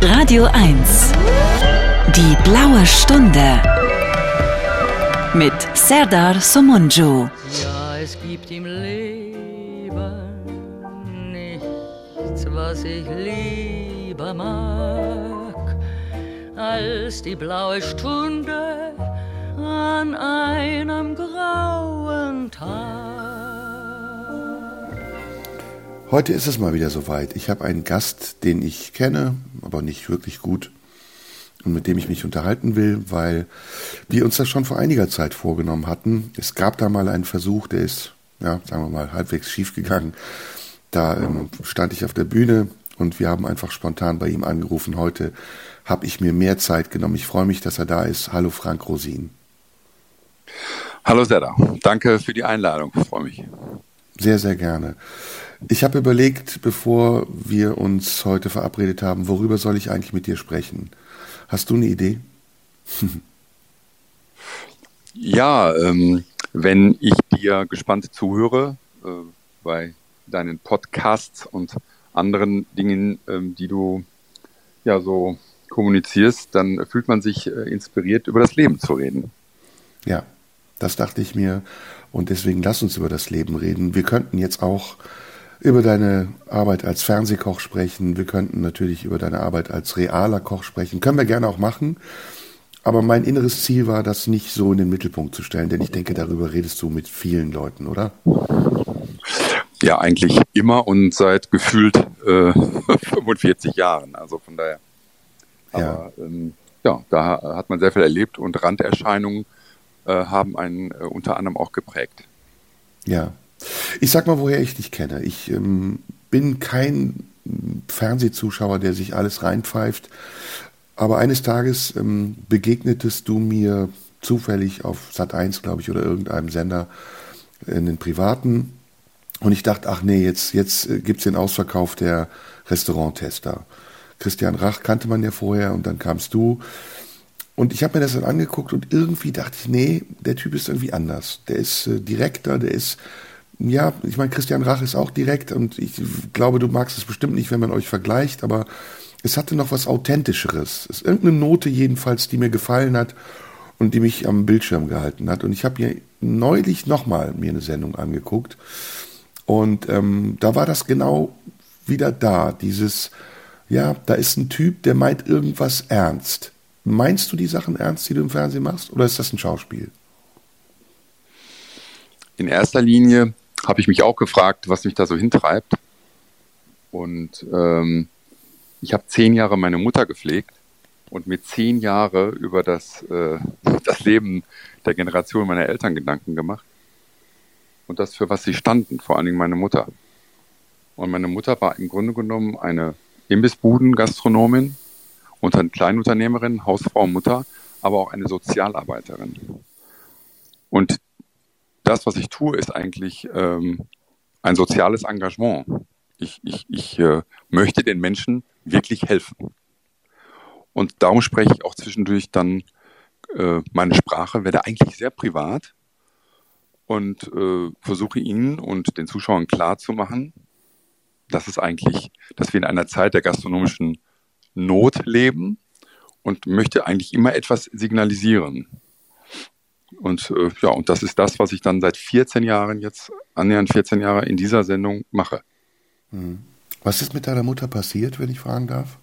Radio 1. Die blaue Stunde. Mit Serdar Somunju. Ja, es gibt im Leben nichts, was ich lieber mag, als die blaue Stunde an einem grauen Tag. Heute ist es mal wieder soweit. Ich habe einen Gast, den ich kenne, aber nicht wirklich gut und mit dem ich mich unterhalten will, weil wir uns das schon vor einiger Zeit vorgenommen hatten. Es gab da mal einen Versuch, der ist, ja, sagen wir mal, halbwegs schief gegangen. Da ähm, stand ich auf der Bühne und wir haben einfach spontan bei ihm angerufen. Heute habe ich mir mehr Zeit genommen. Ich freue mich, dass er da ist. Hallo Frank Rosin. Hallo Sedda, danke für die Einladung. Ich freue mich. Sehr, sehr gerne. Ich habe überlegt, bevor wir uns heute verabredet haben, worüber soll ich eigentlich mit dir sprechen? Hast du eine Idee? ja, ähm, wenn ich dir gespannt zuhöre äh, bei deinen Podcasts und anderen Dingen, ähm, die du ja so kommunizierst, dann fühlt man sich äh, inspiriert, über das Leben zu reden. Ja, das dachte ich mir. Und deswegen lass uns über das Leben reden. Wir könnten jetzt auch über deine Arbeit als Fernsehkoch sprechen. Wir könnten natürlich über deine Arbeit als realer Koch sprechen. Können wir gerne auch machen. Aber mein inneres Ziel war, das nicht so in den Mittelpunkt zu stellen, denn ich denke, darüber redest du mit vielen Leuten, oder? Ja, eigentlich immer und seit gefühlt äh, 45 Jahren. Also von daher. Aber ja. Ähm, ja, da hat man sehr viel erlebt und Randerscheinungen äh, haben einen äh, unter anderem auch geprägt. Ja. Ich sag mal, woher ich dich kenne. Ich ähm, bin kein Fernsehzuschauer, der sich alles reinpfeift. Aber eines Tages ähm, begegnetest du mir zufällig auf Sat 1, glaube ich, oder irgendeinem Sender in den privaten. Und ich dachte, ach nee, jetzt, jetzt äh, gibt's den Ausverkauf der Restauranttester. Christian Rach kannte man ja vorher und dann kamst du. Und ich habe mir das dann angeguckt und irgendwie dachte ich, nee, der Typ ist irgendwie anders. Der ist äh, direkter, der ist ja, ich meine, Christian Rach ist auch direkt und ich glaube, du magst es bestimmt nicht, wenn man euch vergleicht, aber es hatte noch was Authentischeres. Es ist irgendeine Note jedenfalls, die mir gefallen hat und die mich am Bildschirm gehalten hat. Und ich habe mir neulich nochmal mir eine Sendung angeguckt und ähm, da war das genau wieder da. Dieses, ja, da ist ein Typ, der meint irgendwas ernst. Meinst du die Sachen ernst, die du im Fernsehen machst, oder ist das ein Schauspiel? In erster Linie habe ich mich auch gefragt, was mich da so hintreibt. Und ähm, ich habe zehn Jahre meine Mutter gepflegt und mir zehn Jahre über das, äh, das Leben der Generation meiner Eltern Gedanken gemacht. Und das, für was sie standen, vor allen Dingen meine Mutter. Und meine Mutter war im Grunde genommen eine Imbissbuden-Gastronomin und eine Kleinunternehmerin, Hausfrau, Mutter, aber auch eine Sozialarbeiterin. Und das, was ich tue, ist eigentlich ähm, ein soziales Engagement. Ich, ich, ich äh, möchte den Menschen wirklich helfen. Und darum spreche ich auch zwischendurch dann äh, meine Sprache, werde eigentlich sehr privat und äh, versuche Ihnen und den Zuschauern klarzumachen, dass es eigentlich, dass wir in einer Zeit der gastronomischen Not leben und möchte eigentlich immer etwas signalisieren. Und äh, ja, und das ist das, was ich dann seit 14 Jahren jetzt, annähernd 14 Jahre in dieser Sendung mache. Hm. Was ist mit deiner Mutter passiert, wenn ich fragen darf?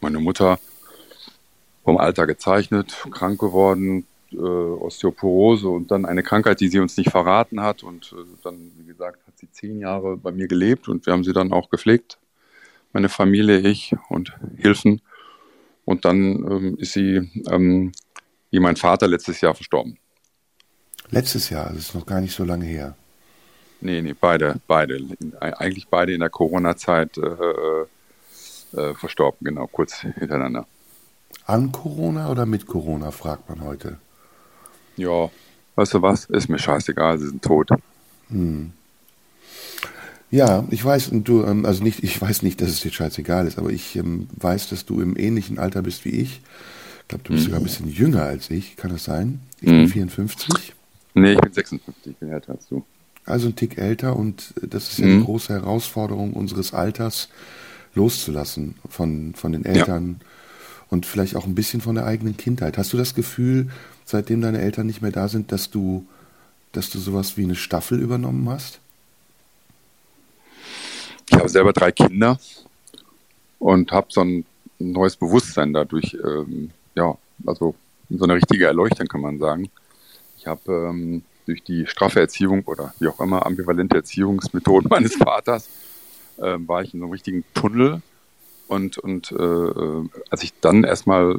Meine Mutter vom Alter gezeichnet, krank geworden, äh, Osteoporose und dann eine Krankheit, die sie uns nicht verraten hat. Und äh, dann, wie gesagt, hat sie zehn Jahre bei mir gelebt und wir haben sie dann auch gepflegt. Meine Familie, ich und Hilfen. Und dann ähm, ist sie ähm, wie mein Vater letztes Jahr verstorben. Letztes Jahr, das ist noch gar nicht so lange her. Nee, nee, beide, beide. Eigentlich beide in der Corona-Zeit äh, äh, verstorben, genau, kurz hintereinander. An Corona oder mit Corona, fragt man heute. Ja, weißt du was, ist mir scheißegal, sie sind tot. Hm. Ja, ich weiß, und du, ähm, also nicht, ich weiß nicht, dass es dir scheißegal ist, aber ich ähm, weiß, dass du im ähnlichen Alter bist wie ich glaube, du bist mhm. sogar ein bisschen jünger als ich. Kann das sein? Ich mhm. bin 54. Nee, ich bin 56, ich bin älter als du. Also ein Tick älter und das ist ja mhm. eine große Herausforderung unseres Alters, loszulassen von, von den Eltern ja. und vielleicht auch ein bisschen von der eigenen Kindheit. Hast du das Gefühl, seitdem deine Eltern nicht mehr da sind, dass du, dass du sowas wie eine Staffel übernommen hast? Ich habe selber drei Kinder und habe so ein neues Bewusstsein dadurch, ähm, ja, also so eine richtige Erleuchtung kann man sagen. Ich habe ähm, durch die straffe Erziehung oder wie auch immer ambivalente Erziehungsmethoden meines Vaters äh, war ich in so einem richtigen Tunnel und und äh, als ich dann erstmal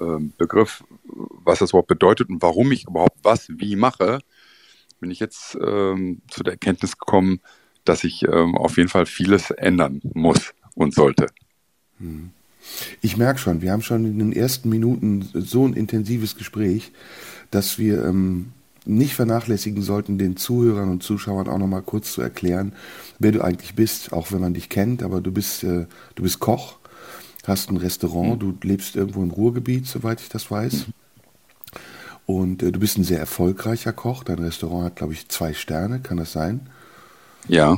äh, begriff, was das überhaupt bedeutet und warum ich überhaupt was wie mache, bin ich jetzt ähm, zu der Erkenntnis gekommen, dass ich ähm, auf jeden Fall vieles ändern muss und sollte. Hm. Ich merke schon, wir haben schon in den ersten Minuten so ein intensives Gespräch, dass wir ähm, nicht vernachlässigen sollten, den Zuhörern und Zuschauern auch nochmal kurz zu erklären, wer du eigentlich bist, auch wenn man dich kennt, aber du bist, äh, du bist Koch, hast ein Restaurant, mhm. du lebst irgendwo im Ruhrgebiet, soweit ich das weiß. Mhm. Und äh, du bist ein sehr erfolgreicher Koch. Dein Restaurant hat, glaube ich, zwei Sterne, kann das sein? Ja.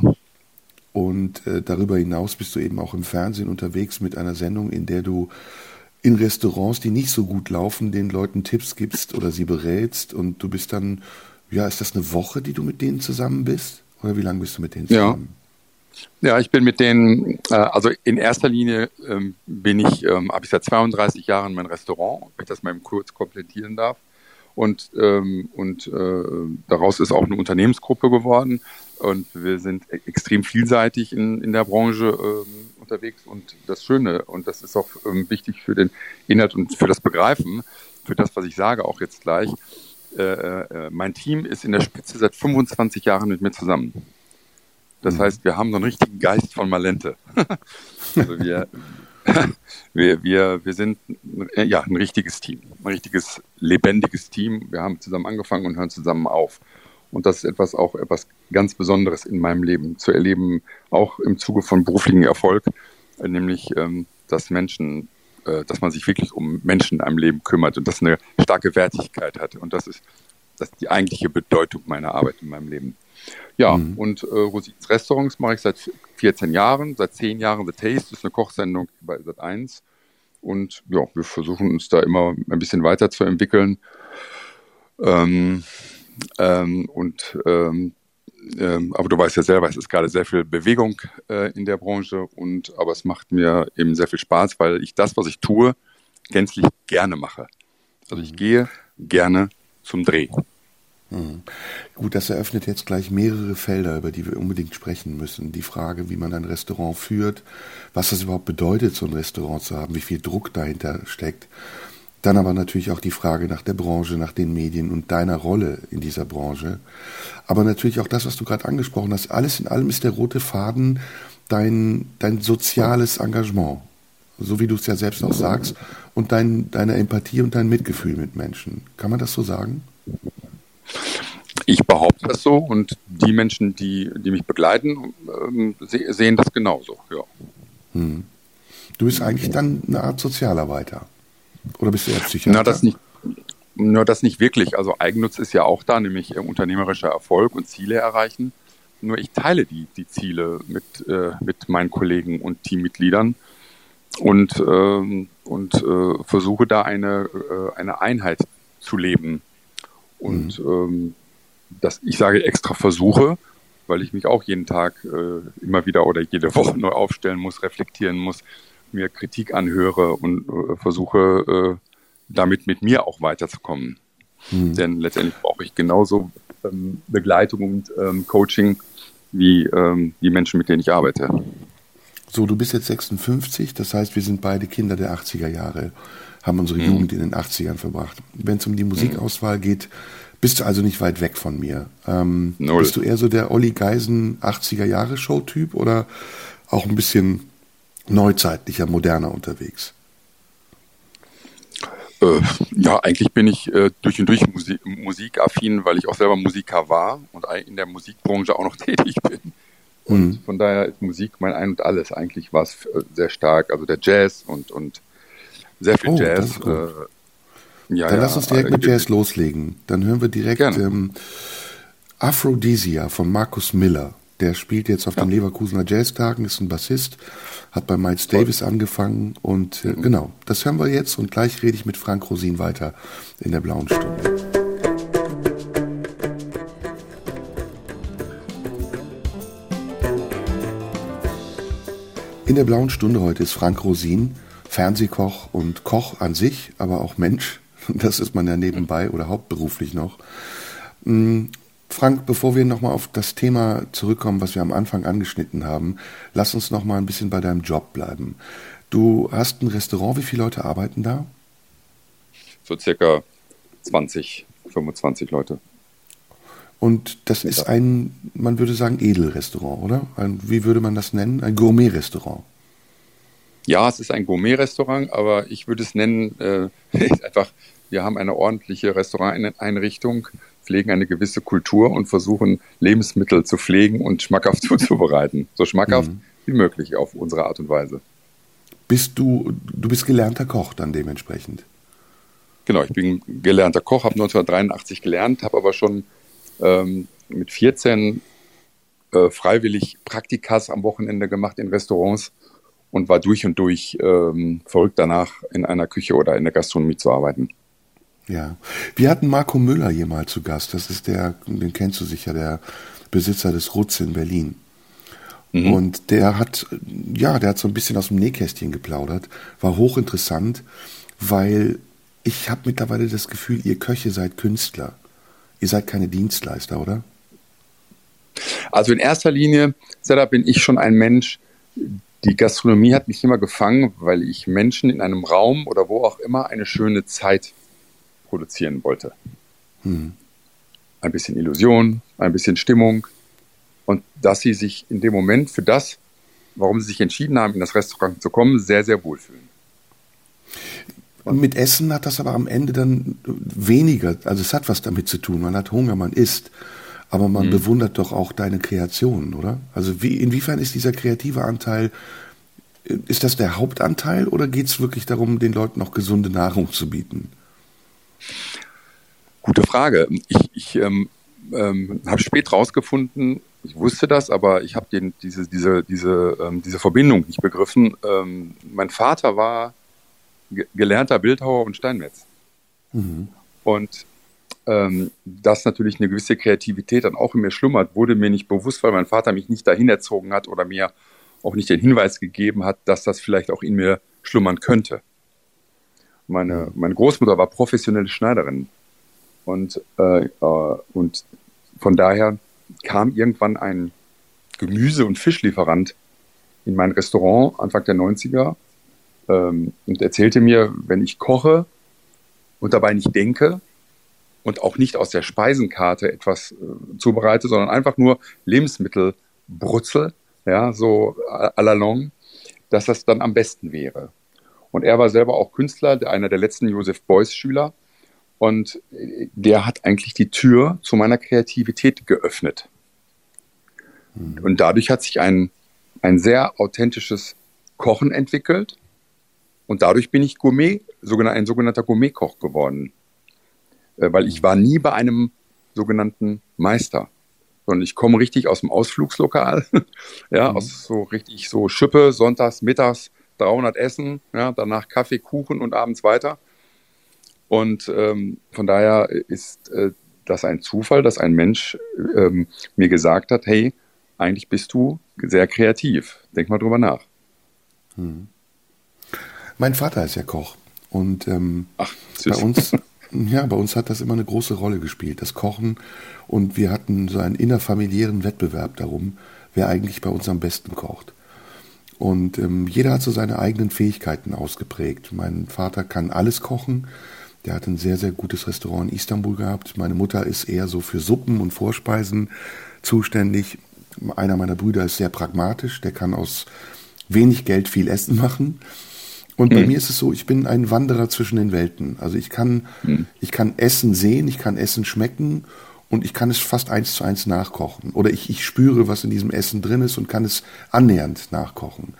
Und äh, darüber hinaus bist du eben auch im Fernsehen unterwegs mit einer Sendung, in der du in Restaurants, die nicht so gut laufen, den Leuten Tipps gibst oder sie berätst. Und du bist dann, ja, ist das eine Woche, die du mit denen zusammen bist? Oder wie lange bist du mit denen zusammen? Ja. Ja, ich bin mit denen, äh, also in erster Linie ähm, bin ich, ähm, habe ich seit 32 Jahren mein Restaurant, wenn ich das mal kurz komplettieren darf. Und, ähm, und äh, daraus ist auch eine Unternehmensgruppe geworden. Und wir sind e-, extrem vielseitig in, in der Branche ähm, unterwegs. Und das Schöne, und das ist auch ähm, wichtig für den Inhalt und für das Begreifen, für das, was ich sage, auch jetzt gleich. Äh, äh, mein Team ist in der Spitze seit 25 Jahren mit mir zusammen. Das mhm. heißt, wir haben so einen richtigen Geist von Malente. also wir, wir, wir, wir sind äh, ja ein richtiges Team, ein richtiges lebendiges Team. Wir haben zusammen angefangen und hören zusammen auf. Und das ist etwas auch etwas ganz Besonderes in meinem Leben zu erleben, auch im Zuge von beruflichem Erfolg, äh, nämlich ähm, dass Menschen, äh, dass man sich wirklich um Menschen in einem Leben kümmert und das eine starke Wertigkeit hat. Und das ist, das ist die eigentliche Bedeutung meiner Arbeit in meinem Leben. Ja, mhm. und äh, Rosins Restaurants mache ich seit 14 Jahren. Seit 10 Jahren The Taste ist eine Kochsendung bei Sat 1. Und ja, wir versuchen uns da immer ein bisschen weiterzuentwickeln. Ähm, ähm, und ähm, ähm, aber du weißt ja selber, es ist gerade sehr viel Bewegung äh, in der Branche und aber es macht mir eben sehr viel Spaß, weil ich das, was ich tue, gänzlich gerne mache. Also ich mhm. gehe gerne zum Dreh. Mhm. Gut, das eröffnet jetzt gleich mehrere Felder, über die wir unbedingt sprechen müssen. Die Frage, wie man ein Restaurant führt, was das überhaupt bedeutet, so ein Restaurant zu haben, wie viel Druck dahinter steckt. Dann aber natürlich auch die Frage nach der Branche, nach den Medien und deiner Rolle in dieser Branche. Aber natürlich auch das, was du gerade angesprochen hast. Alles in allem ist der rote Faden dein, dein soziales Engagement. So wie du es ja selbst auch sagst. Und dein, deine Empathie und dein Mitgefühl mit Menschen. Kann man das so sagen? Ich behaupte das so und die Menschen, die, die mich begleiten, ähm, sehen das genauso. Ja. Hm. Du bist eigentlich dann eine Art Sozialarbeiter. Oder bist du eher Psychiater? Na, das nicht. Nur das nicht wirklich. Also Eigennutz ist ja auch da, nämlich äh, unternehmerischer Erfolg und Ziele erreichen. Nur ich teile die, die Ziele mit, äh, mit meinen Kollegen und Teammitgliedern und, ähm, und äh, versuche da eine, äh, eine Einheit zu leben. Und mhm. ähm, das, ich sage extra versuche, weil ich mich auch jeden Tag äh, immer wieder oder jede Woche neu aufstellen muss, reflektieren muss, mir Kritik anhöre und äh, versuche äh, damit mit mir auch weiterzukommen. Mhm. Denn letztendlich brauche ich genauso ähm, Begleitung und ähm, Coaching wie ähm, die Menschen, mit denen ich arbeite. So, du bist jetzt 56, das heißt, wir sind beide Kinder der 80er Jahre, haben unsere mhm. Jugend in den 80ern verbracht. Wenn es um die Musikauswahl geht, bist du also nicht weit weg von mir. Ähm, bist du eher so der Olli Geisen 80er Jahre Show-Typ oder auch ein bisschen neuzeitlicher, moderner unterwegs? Äh, ja, eigentlich bin ich äh, durch und durch Musik, musikaffin, weil ich auch selber Musiker war und in der Musikbranche auch noch tätig bin. Und mhm. von daher ist Musik mein Ein und Alles. Eigentlich war es äh, sehr stark, also der Jazz und, und sehr viel oh, Jazz. Äh, ja, Dann ja, lass uns direkt mit loslegen. Dann hören wir direkt ähm, Aphrodisia von Markus Miller. Der spielt jetzt auf ja. den Leverkusener Jazztagen, ist ein Bassist, hat bei Miles Toll. Davis angefangen und äh, mhm. genau, das hören wir jetzt und gleich rede ich mit Frank Rosin weiter in der blauen Stunde. In der blauen Stunde heute ist Frank Rosin, Fernsehkoch und Koch an sich, aber auch Mensch. Das ist man ja nebenbei oder hauptberuflich noch. Frank, bevor wir nochmal auf das Thema zurückkommen, was wir am Anfang angeschnitten haben, lass uns nochmal ein bisschen bei deinem Job bleiben. Du hast ein Restaurant, wie viele Leute arbeiten da? So circa 20, 25 Leute. Und das ist ein, man würde sagen, Edelrestaurant, oder? Ein, wie würde man das nennen? Ein Gourmet-Restaurant. Ja, es ist ein Gourmet-Restaurant, aber ich würde es nennen, äh, einfach, wir haben eine ordentliche Restauranteinrichtung, pflegen eine gewisse Kultur und versuchen, Lebensmittel zu pflegen und schmackhaft zuzubereiten. So schmackhaft mhm. wie möglich auf unsere Art und Weise. Bist du, du bist gelernter Koch dann dementsprechend? Genau, ich bin gelernter Koch, habe 1983 gelernt, habe aber schon ähm, mit 14 äh, freiwillig Praktikas am Wochenende gemacht in Restaurants und war durch und durch ähm, verrückt danach, in einer Küche oder in der Gastronomie zu arbeiten. Ja, wir hatten Marco Müller hier mal zu Gast. Das ist der, den kennst du sicher, der Besitzer des Rutz in Berlin. Mhm. Und der hat, ja, der hat so ein bisschen aus dem Nähkästchen geplaudert. War hochinteressant, weil ich habe mittlerweile das Gefühl, ihr Köche seid Künstler. Ihr seid keine Dienstleister, oder? Also in erster Linie, Sarah, bin ich schon ein Mensch, die Gastronomie hat mich immer gefangen, weil ich Menschen in einem Raum oder wo auch immer eine schöne Zeit produzieren wollte. Hm. Ein bisschen Illusion, ein bisschen Stimmung und dass sie sich in dem Moment für das, warum sie sich entschieden haben, in das Restaurant zu kommen, sehr, sehr wohlfühlen. Und mit Essen hat das aber am Ende dann weniger, also es hat was damit zu tun. Man hat Hunger, man isst, aber man mhm. bewundert doch auch deine Kreationen, oder? Also wie, inwiefern ist dieser kreative Anteil, ist das der Hauptanteil oder geht es wirklich darum, den Leuten noch gesunde Nahrung zu bieten? Gute Frage. Ich, ich ähm, ähm, habe spät rausgefunden, ich wusste das, aber ich habe diese, diese, diese, ähm, diese Verbindung nicht begriffen. Ähm, mein Vater war gelernter Bildhauer und Steinmetz. Mhm. Und ähm, dass natürlich eine gewisse Kreativität dann auch in mir schlummert, wurde mir nicht bewusst, weil mein Vater mich nicht dahin erzogen hat oder mir auch nicht den Hinweis gegeben hat, dass das vielleicht auch in mir schlummern könnte. Meine, meine Großmutter war professionelle Schneiderin. Und, äh, äh, und von daher kam irgendwann ein Gemüse- und Fischlieferant in mein Restaurant Anfang der 90er ähm, und erzählte mir, wenn ich koche und dabei nicht denke und auch nicht aus der Speisenkarte etwas äh, zubereite, sondern einfach nur Lebensmittel brutzel, ja, so à la longue, dass das dann am besten wäre. Und er war selber auch Künstler, einer der letzten Joseph Beuys Schüler. Und der hat eigentlich die Tür zu meiner Kreativität geöffnet. Mhm. Und dadurch hat sich ein, ein sehr authentisches Kochen entwickelt. Und dadurch bin ich Gourmet, ein sogenannter Gourmetkoch geworden. Äh, weil ich war nie bei einem sogenannten Meister. Sondern ich komme richtig aus dem Ausflugslokal. ja, mhm. aus so richtig so Schippe, sonntags, mittags, 300 Essen, ja, danach Kaffee, Kuchen und abends weiter. Und ähm, von daher ist äh, das ein Zufall, dass ein Mensch ähm, mir gesagt hat, hey, eigentlich bist du sehr kreativ. Denk mal drüber nach. Hm. Mein Vater ist ja Koch. Und ähm, Ach, bei uns, ja, bei uns hat das immer eine große Rolle gespielt, das Kochen. Und wir hatten so einen innerfamiliären Wettbewerb darum, wer eigentlich bei uns am besten kocht. Und ähm, jeder hat so seine eigenen Fähigkeiten ausgeprägt. Mein Vater kann alles kochen. Der hat ein sehr, sehr gutes Restaurant in Istanbul gehabt. Meine Mutter ist eher so für Suppen und Vorspeisen zuständig. Einer meiner Brüder ist sehr pragmatisch. Der kann aus wenig Geld viel Essen machen. Und bei mhm. mir ist es so, ich bin ein Wanderer zwischen den Welten. Also ich kann, mhm. ich kann Essen sehen, ich kann Essen schmecken und ich kann es fast eins zu eins nachkochen. Oder ich, ich spüre, was in diesem Essen drin ist und kann es annähernd nachkochen.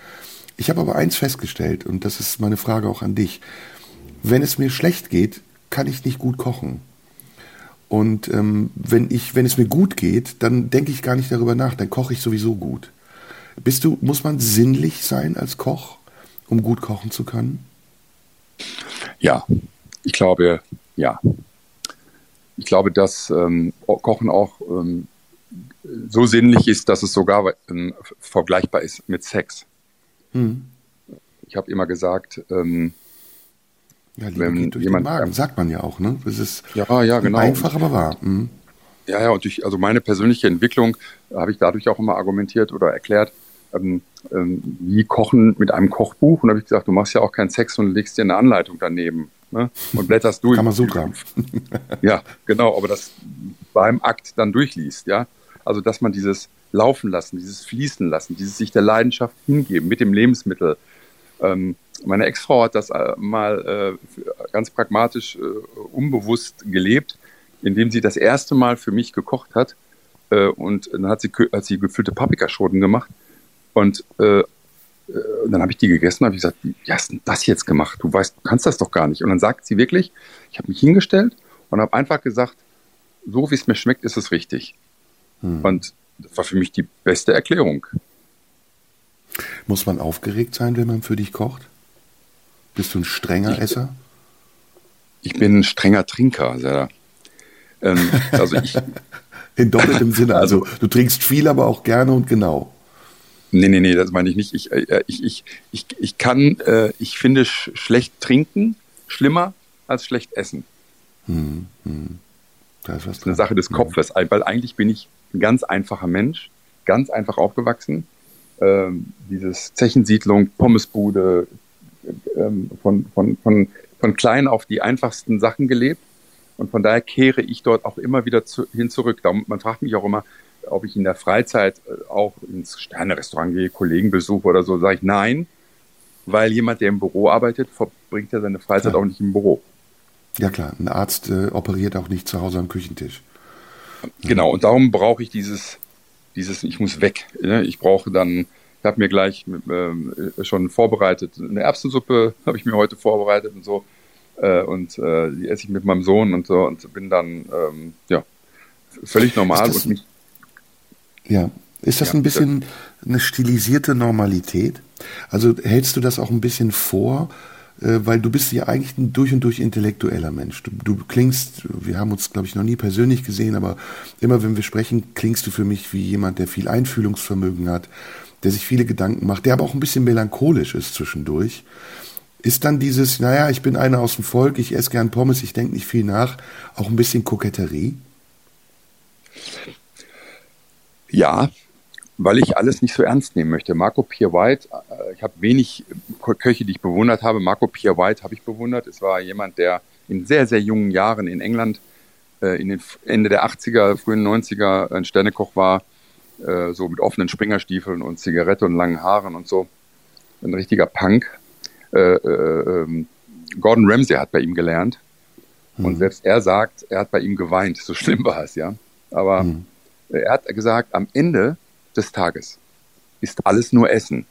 Ich habe aber eins festgestellt, und das ist meine Frage auch an dich. Wenn es mir schlecht geht, kann ich nicht gut kochen. Und ähm, wenn ich, wenn es mir gut geht, dann denke ich gar nicht darüber nach, dann koche ich sowieso gut. Bist du, muss man sinnlich sein als Koch, um gut kochen zu können? Ja, ich glaube, ja. Ich glaube, dass ähm, Kochen auch ähm, so sinnlich ist, dass es sogar ähm, vergleichbar ist mit Sex. Hm. Ich habe immer gesagt, ähm, ja, Liebe wenn durch jemand, den Magen, sagt man ja auch, ne? Das ist ja, ja, genau. einfach, aber wahr. Mhm. Ja, ja, und durch, also meine persönliche Entwicklung habe ich dadurch auch immer argumentiert oder erklärt, ähm, ähm, wie Kochen mit einem Kochbuch. Und da habe ich gesagt, du machst ja auch keinen Sex und legst dir eine Anleitung daneben ne? und blätterst durch. Kann man sogar. ja, genau, aber das beim Akt dann durchliest, ja. Also, dass man dieses Laufen lassen, dieses Fließen lassen, dieses sich der Leidenschaft hingeben mit dem Lebensmittel, ähm, meine Ex-Frau hat das äh, mal äh, ganz pragmatisch äh, unbewusst gelebt, indem sie das erste Mal für mich gekocht hat. Äh, und dann hat sie, hat sie gefüllte Paprikaschoten gemacht. Und äh, äh, dann habe ich die gegessen und habe gesagt, wie hast du das jetzt gemacht? Du weißt, du kannst das doch gar nicht. Und dann sagt sie wirklich, ich habe mich hingestellt und habe einfach gesagt, so wie es mir schmeckt, ist es richtig. Hm. Und das war für mich die beste Erklärung. Muss man aufgeregt sein, wenn man für dich kocht? Bist du ein strenger ich, Esser? Ich bin ein strenger Trinker, Sarah. Ähm, also ich, In doppeltem Sinne. Also, also du trinkst viel, aber auch gerne und genau. Nee, nee, nee, das meine ich nicht. Ich, äh, ich, ich, ich, ich kann, äh, ich finde sch schlecht trinken schlimmer als schlecht essen. Hm, hm. Da ist was das ist eine Sache des Kopfes, hm. weil eigentlich bin ich ein ganz einfacher Mensch, ganz einfach aufgewachsen. Ähm, dieses Zechensiedlung, Pommesbude, ähm, von, von, von, von klein auf die einfachsten Sachen gelebt. Und von daher kehre ich dort auch immer wieder zu, hin zurück. Darum, man fragt mich auch immer, ob ich in der Freizeit äh, auch ins Sterne-Restaurant gehe, Kollegen besuche oder so. Sage ich nein, weil jemand, der im Büro arbeitet, verbringt ja seine Freizeit klar. auch nicht im Büro. Ja klar, ein Arzt äh, operiert auch nicht zu Hause am Küchentisch. Genau, und darum brauche ich dieses, dieses, ich muss weg. Ne? Ich brauche dann ich habe mir gleich äh, schon vorbereitet, eine Erbsensuppe habe ich mir heute vorbereitet und so. Äh, und äh, die esse ich mit meinem Sohn und so und bin dann ähm, ja völlig normal und mich. Ja, ist das ja, ein bisschen eine stilisierte Normalität? Also hältst du das auch ein bisschen vor? Äh, weil du bist ja eigentlich ein durch und durch intellektueller Mensch. Du, du klingst, wir haben uns, glaube ich, noch nie persönlich gesehen, aber immer wenn wir sprechen, klingst du für mich wie jemand, der viel Einfühlungsvermögen hat, der sich viele Gedanken macht, der aber auch ein bisschen melancholisch ist zwischendurch, ist dann dieses, naja, ich bin einer aus dem Volk, ich esse gern Pommes, ich denke nicht viel nach, auch ein bisschen Koketterie? Ja, weil ich alles nicht so ernst nehmen möchte. Marco Pierre White, äh, ich habe wenig Köche, die ich bewundert habe. Marco Pierre White habe ich bewundert. Es war jemand, der in sehr, sehr jungen Jahren in England äh, in den Ende der 80er, frühen 90er ein Sternekoch war äh, so mit offenen Springerstiefeln und Zigarette und langen Haaren und so. Ein richtiger Punk. Äh, äh, ähm, Gordon Ramsay hat bei ihm gelernt. Mhm. Und selbst er sagt, er hat bei ihm geweint. So schlimm war es, ja. Aber mhm. Er hat gesagt, am Ende des Tages ist alles nur Essen.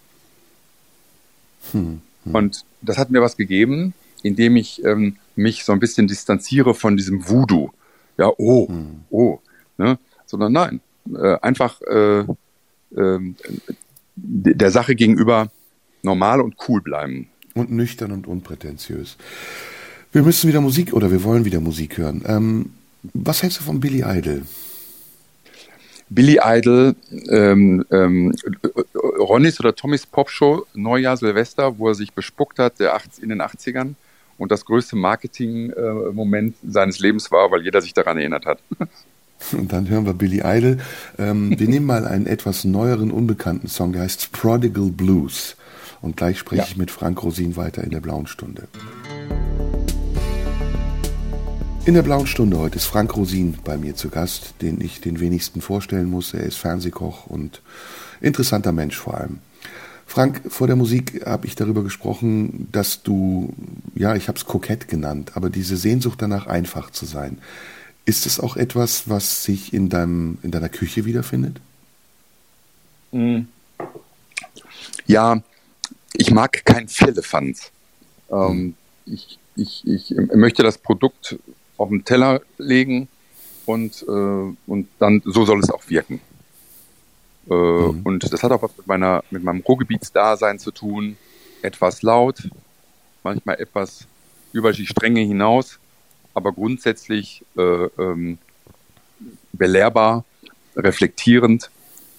Mhm. Und das hat mir was gegeben, indem ich ähm, mich so ein bisschen distanziere von diesem Voodoo. Ja, oh, hm. oh. Ne? Sondern nein, äh, einfach äh, äh, der Sache gegenüber normal und cool bleiben. Und nüchtern und unprätentiös. Wir müssen wieder Musik oder wir wollen wieder Musik hören. Ähm, was hältst du von Billy Idol? Billy Idol, ähm, ähm, Ronnys oder Tommys Popshow, Neujahr, Silvester, wo er sich bespuckt hat der 80, in den 80ern und das größte Marketing-Moment seines Lebens war, weil jeder sich daran erinnert hat. Und dann hören wir Billy Idol. Ähm, wir nehmen mal einen etwas neueren, unbekannten Song, der heißt Prodigal Blues. Und gleich spreche ja. ich mit Frank Rosin weiter in der blauen Stunde. In der blauen Stunde heute ist Frank Rosin bei mir zu Gast, den ich den wenigsten vorstellen muss. Er ist Fernsehkoch und interessanter Mensch vor allem. Frank, vor der Musik habe ich darüber gesprochen, dass du, ja, ich habe es kokett genannt, aber diese Sehnsucht danach einfach zu sein. Ist es auch etwas, was sich in, deinem, in deiner Küche wiederfindet? Hm. Ja, ich mag kein Firlefanz. Ähm, hm. ich, ich, ich möchte das Produkt auf den Teller legen und, äh, und dann so soll es auch wirken. Äh, mhm. Und das hat auch was mit meiner, mit meinem Ruhrgebietsdasein zu tun. Etwas laut, manchmal etwas über die Stränge hinaus, aber grundsätzlich äh, ähm, belehrbar, reflektierend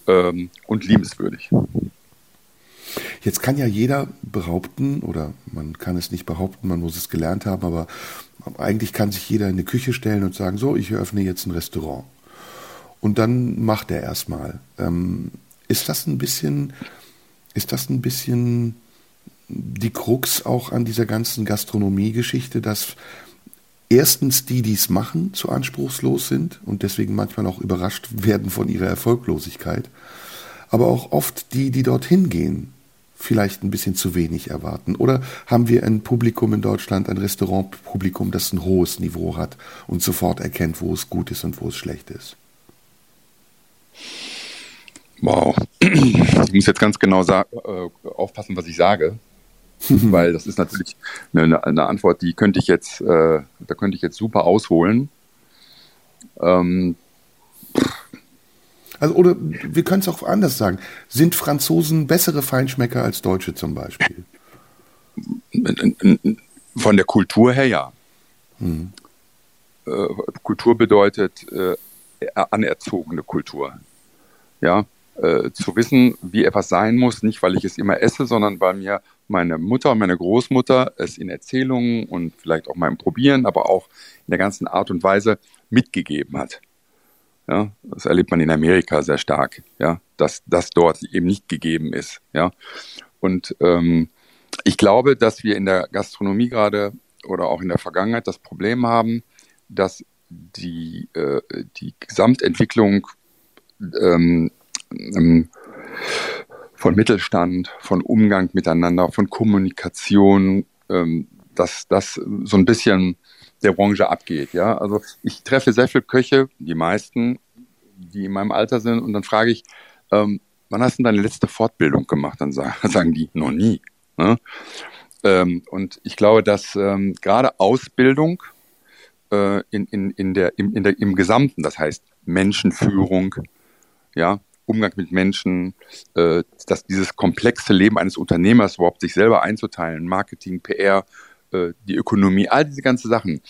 ähm, und liebenswürdig. Jetzt kann ja jeder behaupten, oder man kann es nicht behaupten, man muss es gelernt haben, aber eigentlich kann sich jeder in eine Küche stellen und sagen, so, ich eröffne jetzt ein Restaurant. Und dann macht er erstmal. Ähm, ist das ein bisschen, ist das ein bisschen die Krux auch an dieser ganzen Gastronomie-Geschichte, dass erstens die, die es machen, zu anspruchslos sind und deswegen manchmal auch überrascht werden von ihrer Erfolglosigkeit, aber auch oft die, die dorthin gehen, vielleicht ein bisschen zu wenig erwarten? Oder haben wir ein Publikum in Deutschland, ein Restaurantpublikum, das ein hohes Niveau hat und sofort erkennt, wo es gut ist und wo es schlecht ist? Wow. Ich muss jetzt ganz genau äh, aufpassen, was ich sage. weil das ist natürlich eine, eine, Antwort, die könnte ich jetzt, äh, da könnte ich jetzt super ausholen. Ähm, also, oder wir können es auch anders sagen. Sind Franzosen bessere Feinschmecker als Deutsche zum Beispiel? Von der Kultur her ja. Hm. Äh, Kultur bedeutet äh, anerzogene Kultur. Ja, äh, zu wissen, wie etwas sein muss, nicht weil ich es immer esse, sondern weil mir meine Mutter und meine Großmutter es in Erzählungen und vielleicht auch meinem Probieren, aber auch in der ganzen Art und Weise mitgegeben hat. Ja, das erlebt man in Amerika sehr stark, ja, dass das dort eben nicht gegeben ist, ja. Und ähm, ich glaube, dass wir in der Gastronomie gerade oder auch in der Vergangenheit das Problem haben, dass die, äh, die Gesamtentwicklung ähm, ähm, von Mittelstand, von Umgang miteinander, von Kommunikation, ähm, dass das so ein bisschen der Branche abgeht. Ja, also ich treffe sehr viele Köche, die meisten, die in meinem Alter sind, und dann frage ich, ähm, wann hast du deine letzte Fortbildung gemacht? Dann sagen die, noch nie. Ne? Ähm, und ich glaube, dass ähm, gerade Ausbildung äh, in, in, in der, im, in der, im Gesamten, das heißt Menschenführung, ja, Umgang mit Menschen, äh, dass dieses komplexe Leben eines Unternehmers überhaupt sich selber einzuteilen, Marketing, PR, äh, die Ökonomie, all diese ganzen Sachen,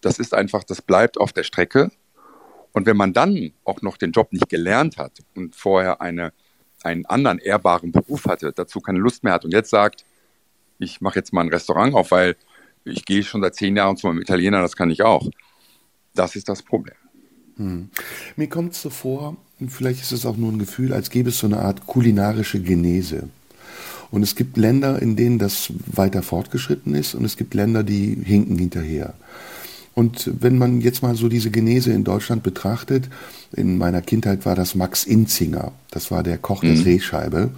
das ist einfach, das bleibt auf der Strecke. Und wenn man dann auch noch den Job nicht gelernt hat und vorher eine, einen anderen ehrbaren Beruf hatte, dazu keine Lust mehr hat und jetzt sagt, ich mache jetzt mal ein Restaurant auf, weil ich gehe schon seit zehn Jahren zu einem Italiener, das kann ich auch. Das ist das Problem. Hm. Mir kommt es so vor, vielleicht ist es auch nur ein Gefühl, als gäbe es so eine Art kulinarische Genese. Und es gibt Länder, in denen das weiter fortgeschritten ist und es gibt Länder, die hinken hinterher. Und wenn man jetzt mal so diese Genese in Deutschland betrachtet, in meiner Kindheit war das Max Inzinger, das war der Koch der mhm. Drehscheibe.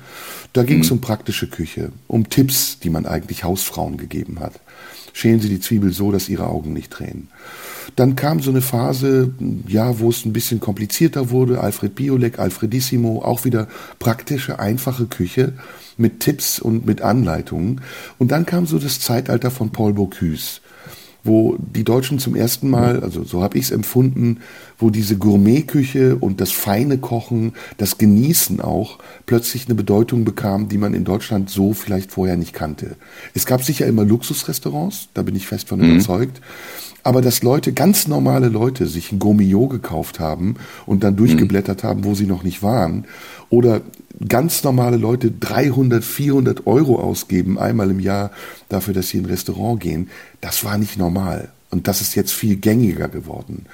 Da ging es mhm. um praktische Küche, um Tipps, die man eigentlich Hausfrauen gegeben hat. Schälen Sie die Zwiebel so, dass Ihre Augen nicht tränen. Dann kam so eine Phase, ja, wo es ein bisschen komplizierter wurde. Alfred Biolek, Alfredissimo, auch wieder praktische, einfache Küche mit Tipps und mit Anleitungen. Und dann kam so das Zeitalter von Paul Bocuse wo die Deutschen zum ersten Mal, also so habe ich es empfunden, wo diese Gourmetküche und das feine Kochen, das Genießen auch plötzlich eine Bedeutung bekam, die man in Deutschland so vielleicht vorher nicht kannte. Es gab sicher immer Luxusrestaurants, da bin ich fest von mhm. überzeugt, aber dass Leute, ganz normale Leute, sich ein Gourmillot gekauft haben und dann durchgeblättert haben, wo sie noch nicht waren, oder ganz normale Leute 300, 400 Euro ausgeben, einmal im Jahr dafür, dass sie in ein Restaurant gehen, das war nicht normal. Und das ist jetzt viel gängiger geworden.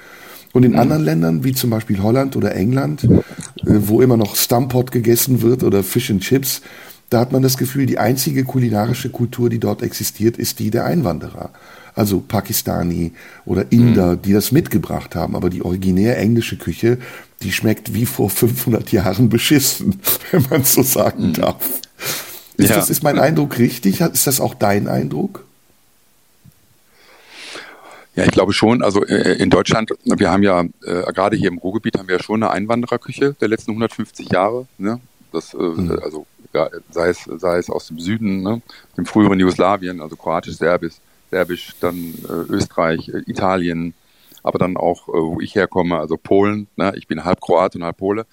Und in mhm. anderen Ländern, wie zum Beispiel Holland oder England, äh, wo immer noch Stampot gegessen wird oder Fish and Chips, da hat man das Gefühl, die einzige kulinarische Kultur, die dort existiert, ist die der Einwanderer also Pakistani oder Inder, mhm. die das mitgebracht haben. Aber die originär englische Küche, die schmeckt wie vor 500 Jahren beschissen, wenn man so sagen mhm. darf. Ist, ja. das, ist mein Eindruck richtig? Ist das auch dein Eindruck? Ja, ich glaube schon. Also äh, in Deutschland, wir haben ja äh, gerade hier im Ruhrgebiet haben wir ja schon eine Einwandererküche der letzten 150 Jahre. Ne? Das, äh, mhm. also ja, sei es sei es aus dem Süden, ne? dem früheren Jugoslawien, also kroatisch, serbisch, Serbisch, dann äh, Österreich, äh, Italien, aber dann auch, äh, wo ich herkomme, also Polen. Ne? Ich bin halb Kroat und halb Pole.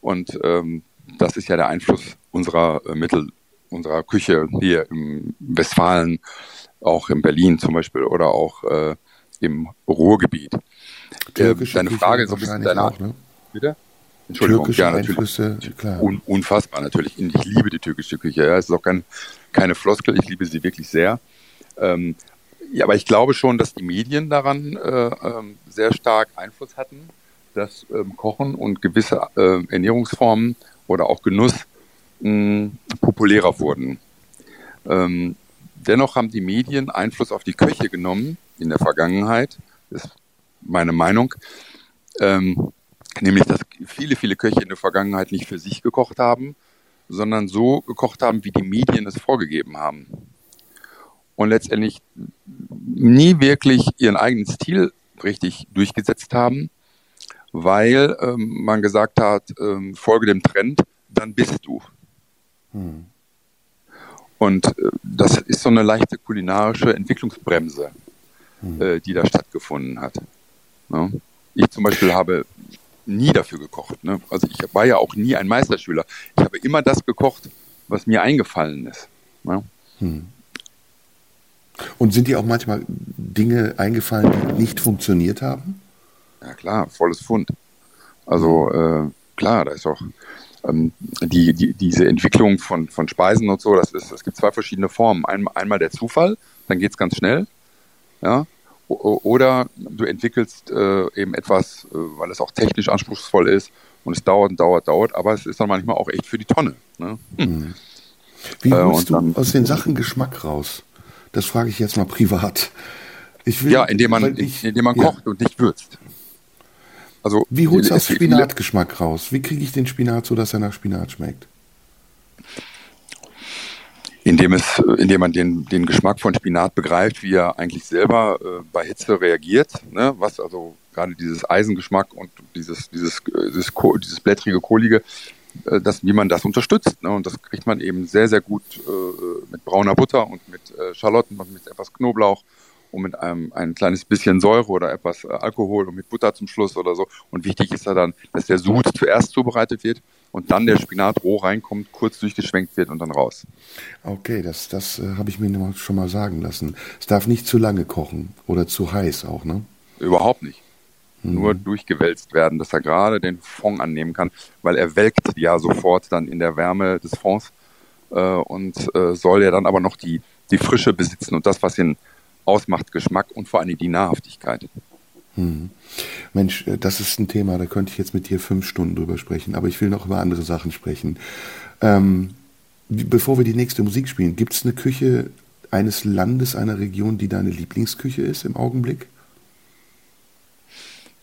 Und ähm, das ist ja der Einfluss unserer äh, Mittel, unserer Küche hier im Westfalen, auch in Berlin zum Beispiel oder auch äh, im Ruhrgebiet. Äh, deine Frage ist so ein bisschen deine auch, ne? Bitte? Entschuldigung, Türkische ja, natürlich. Klar. Un, unfassbar natürlich. Ich liebe die türkische Küche. Ja. Es ist auch kein, keine Floskel, ich liebe sie wirklich sehr. Ähm, ja, aber ich glaube schon, dass die Medien daran äh, ähm, sehr stark Einfluss hatten, dass ähm, Kochen und gewisse äh, Ernährungsformen oder auch Genuss mh, populärer wurden. Ähm, dennoch haben die Medien Einfluss auf die Köche genommen in der Vergangenheit, ist meine Meinung. Ähm, nämlich, dass viele, viele Köche in der Vergangenheit nicht für sich gekocht haben, sondern so gekocht haben, wie die Medien es vorgegeben haben. Und letztendlich nie wirklich ihren eigenen Stil richtig durchgesetzt haben, weil ähm, man gesagt hat, ähm, folge dem Trend, dann bist du. Hm. Und äh, das ist so eine leichte kulinarische Entwicklungsbremse, hm. äh, die da stattgefunden hat. Ja? Ich zum Beispiel habe nie dafür gekocht. Ne? Also ich war ja auch nie ein Meisterschüler. Ich habe immer das gekocht, was mir eingefallen ist. Ja? Hm. Und sind dir auch manchmal Dinge eingefallen, die nicht funktioniert haben? Ja klar, volles Fund. Also äh, klar, da ist auch ähm, die, die, diese Entwicklung von, von Speisen und so, das ist, es gibt zwei verschiedene Formen. Ein, einmal der Zufall, dann geht es ganz schnell, ja, oder du entwickelst äh, eben etwas, äh, weil es auch technisch anspruchsvoll ist und es dauert und dauert, dauert, aber es ist dann manchmal auch echt für die Tonne. Ne? Hm. Wie äh, holst äh, du aus den Sachen Geschmack raus? Das frage ich jetzt mal privat. Will, ja, indem man, ich, indem man ja. kocht und nicht würzt. Also, Wie holst du aus Spinatgeschmack raus? Wie kriege ich den Spinat so, dass er nach Spinat schmeckt? indem es, indem man den, den Geschmack von Spinat begreift, wie er eigentlich selber äh, bei Hitze reagiert, ne? was also gerade dieses Eisengeschmack und dieses, dieses, dieses, dieses blättrige, kohlige, äh, das, wie man das unterstützt. Ne? Und das kriegt man eben sehr, sehr gut äh, mit brauner Butter und mit äh, Schalotten und mit etwas Knoblauch und mit einem ein kleines bisschen Säure oder etwas äh, Alkohol und mit Butter zum Schluss oder so. Und wichtig ist ja dann, dass der Sud zuerst zubereitet wird und dann der Spinat roh reinkommt, kurz durchgeschwenkt wird und dann raus. Okay, das, das äh, habe ich mir schon mal sagen lassen. Es darf nicht zu lange kochen oder zu heiß auch, ne? Überhaupt nicht. Mhm. Nur durchgewälzt werden, dass er gerade den Fond annehmen kann, weil er welkt ja sofort dann in der Wärme des Fonds äh, und äh, soll ja dann aber noch die, die Frische besitzen und das, was ihn ausmacht Geschmack und vor allem die Nahrhaftigkeit. Hm. Mensch, äh, das ist ein Thema, da könnte ich jetzt mit dir fünf Stunden drüber sprechen, aber ich will noch über andere Sachen sprechen. Ähm, bevor wir die nächste Musik spielen, gibt es eine Küche eines Landes, einer Region, die deine Lieblingsküche ist im Augenblick?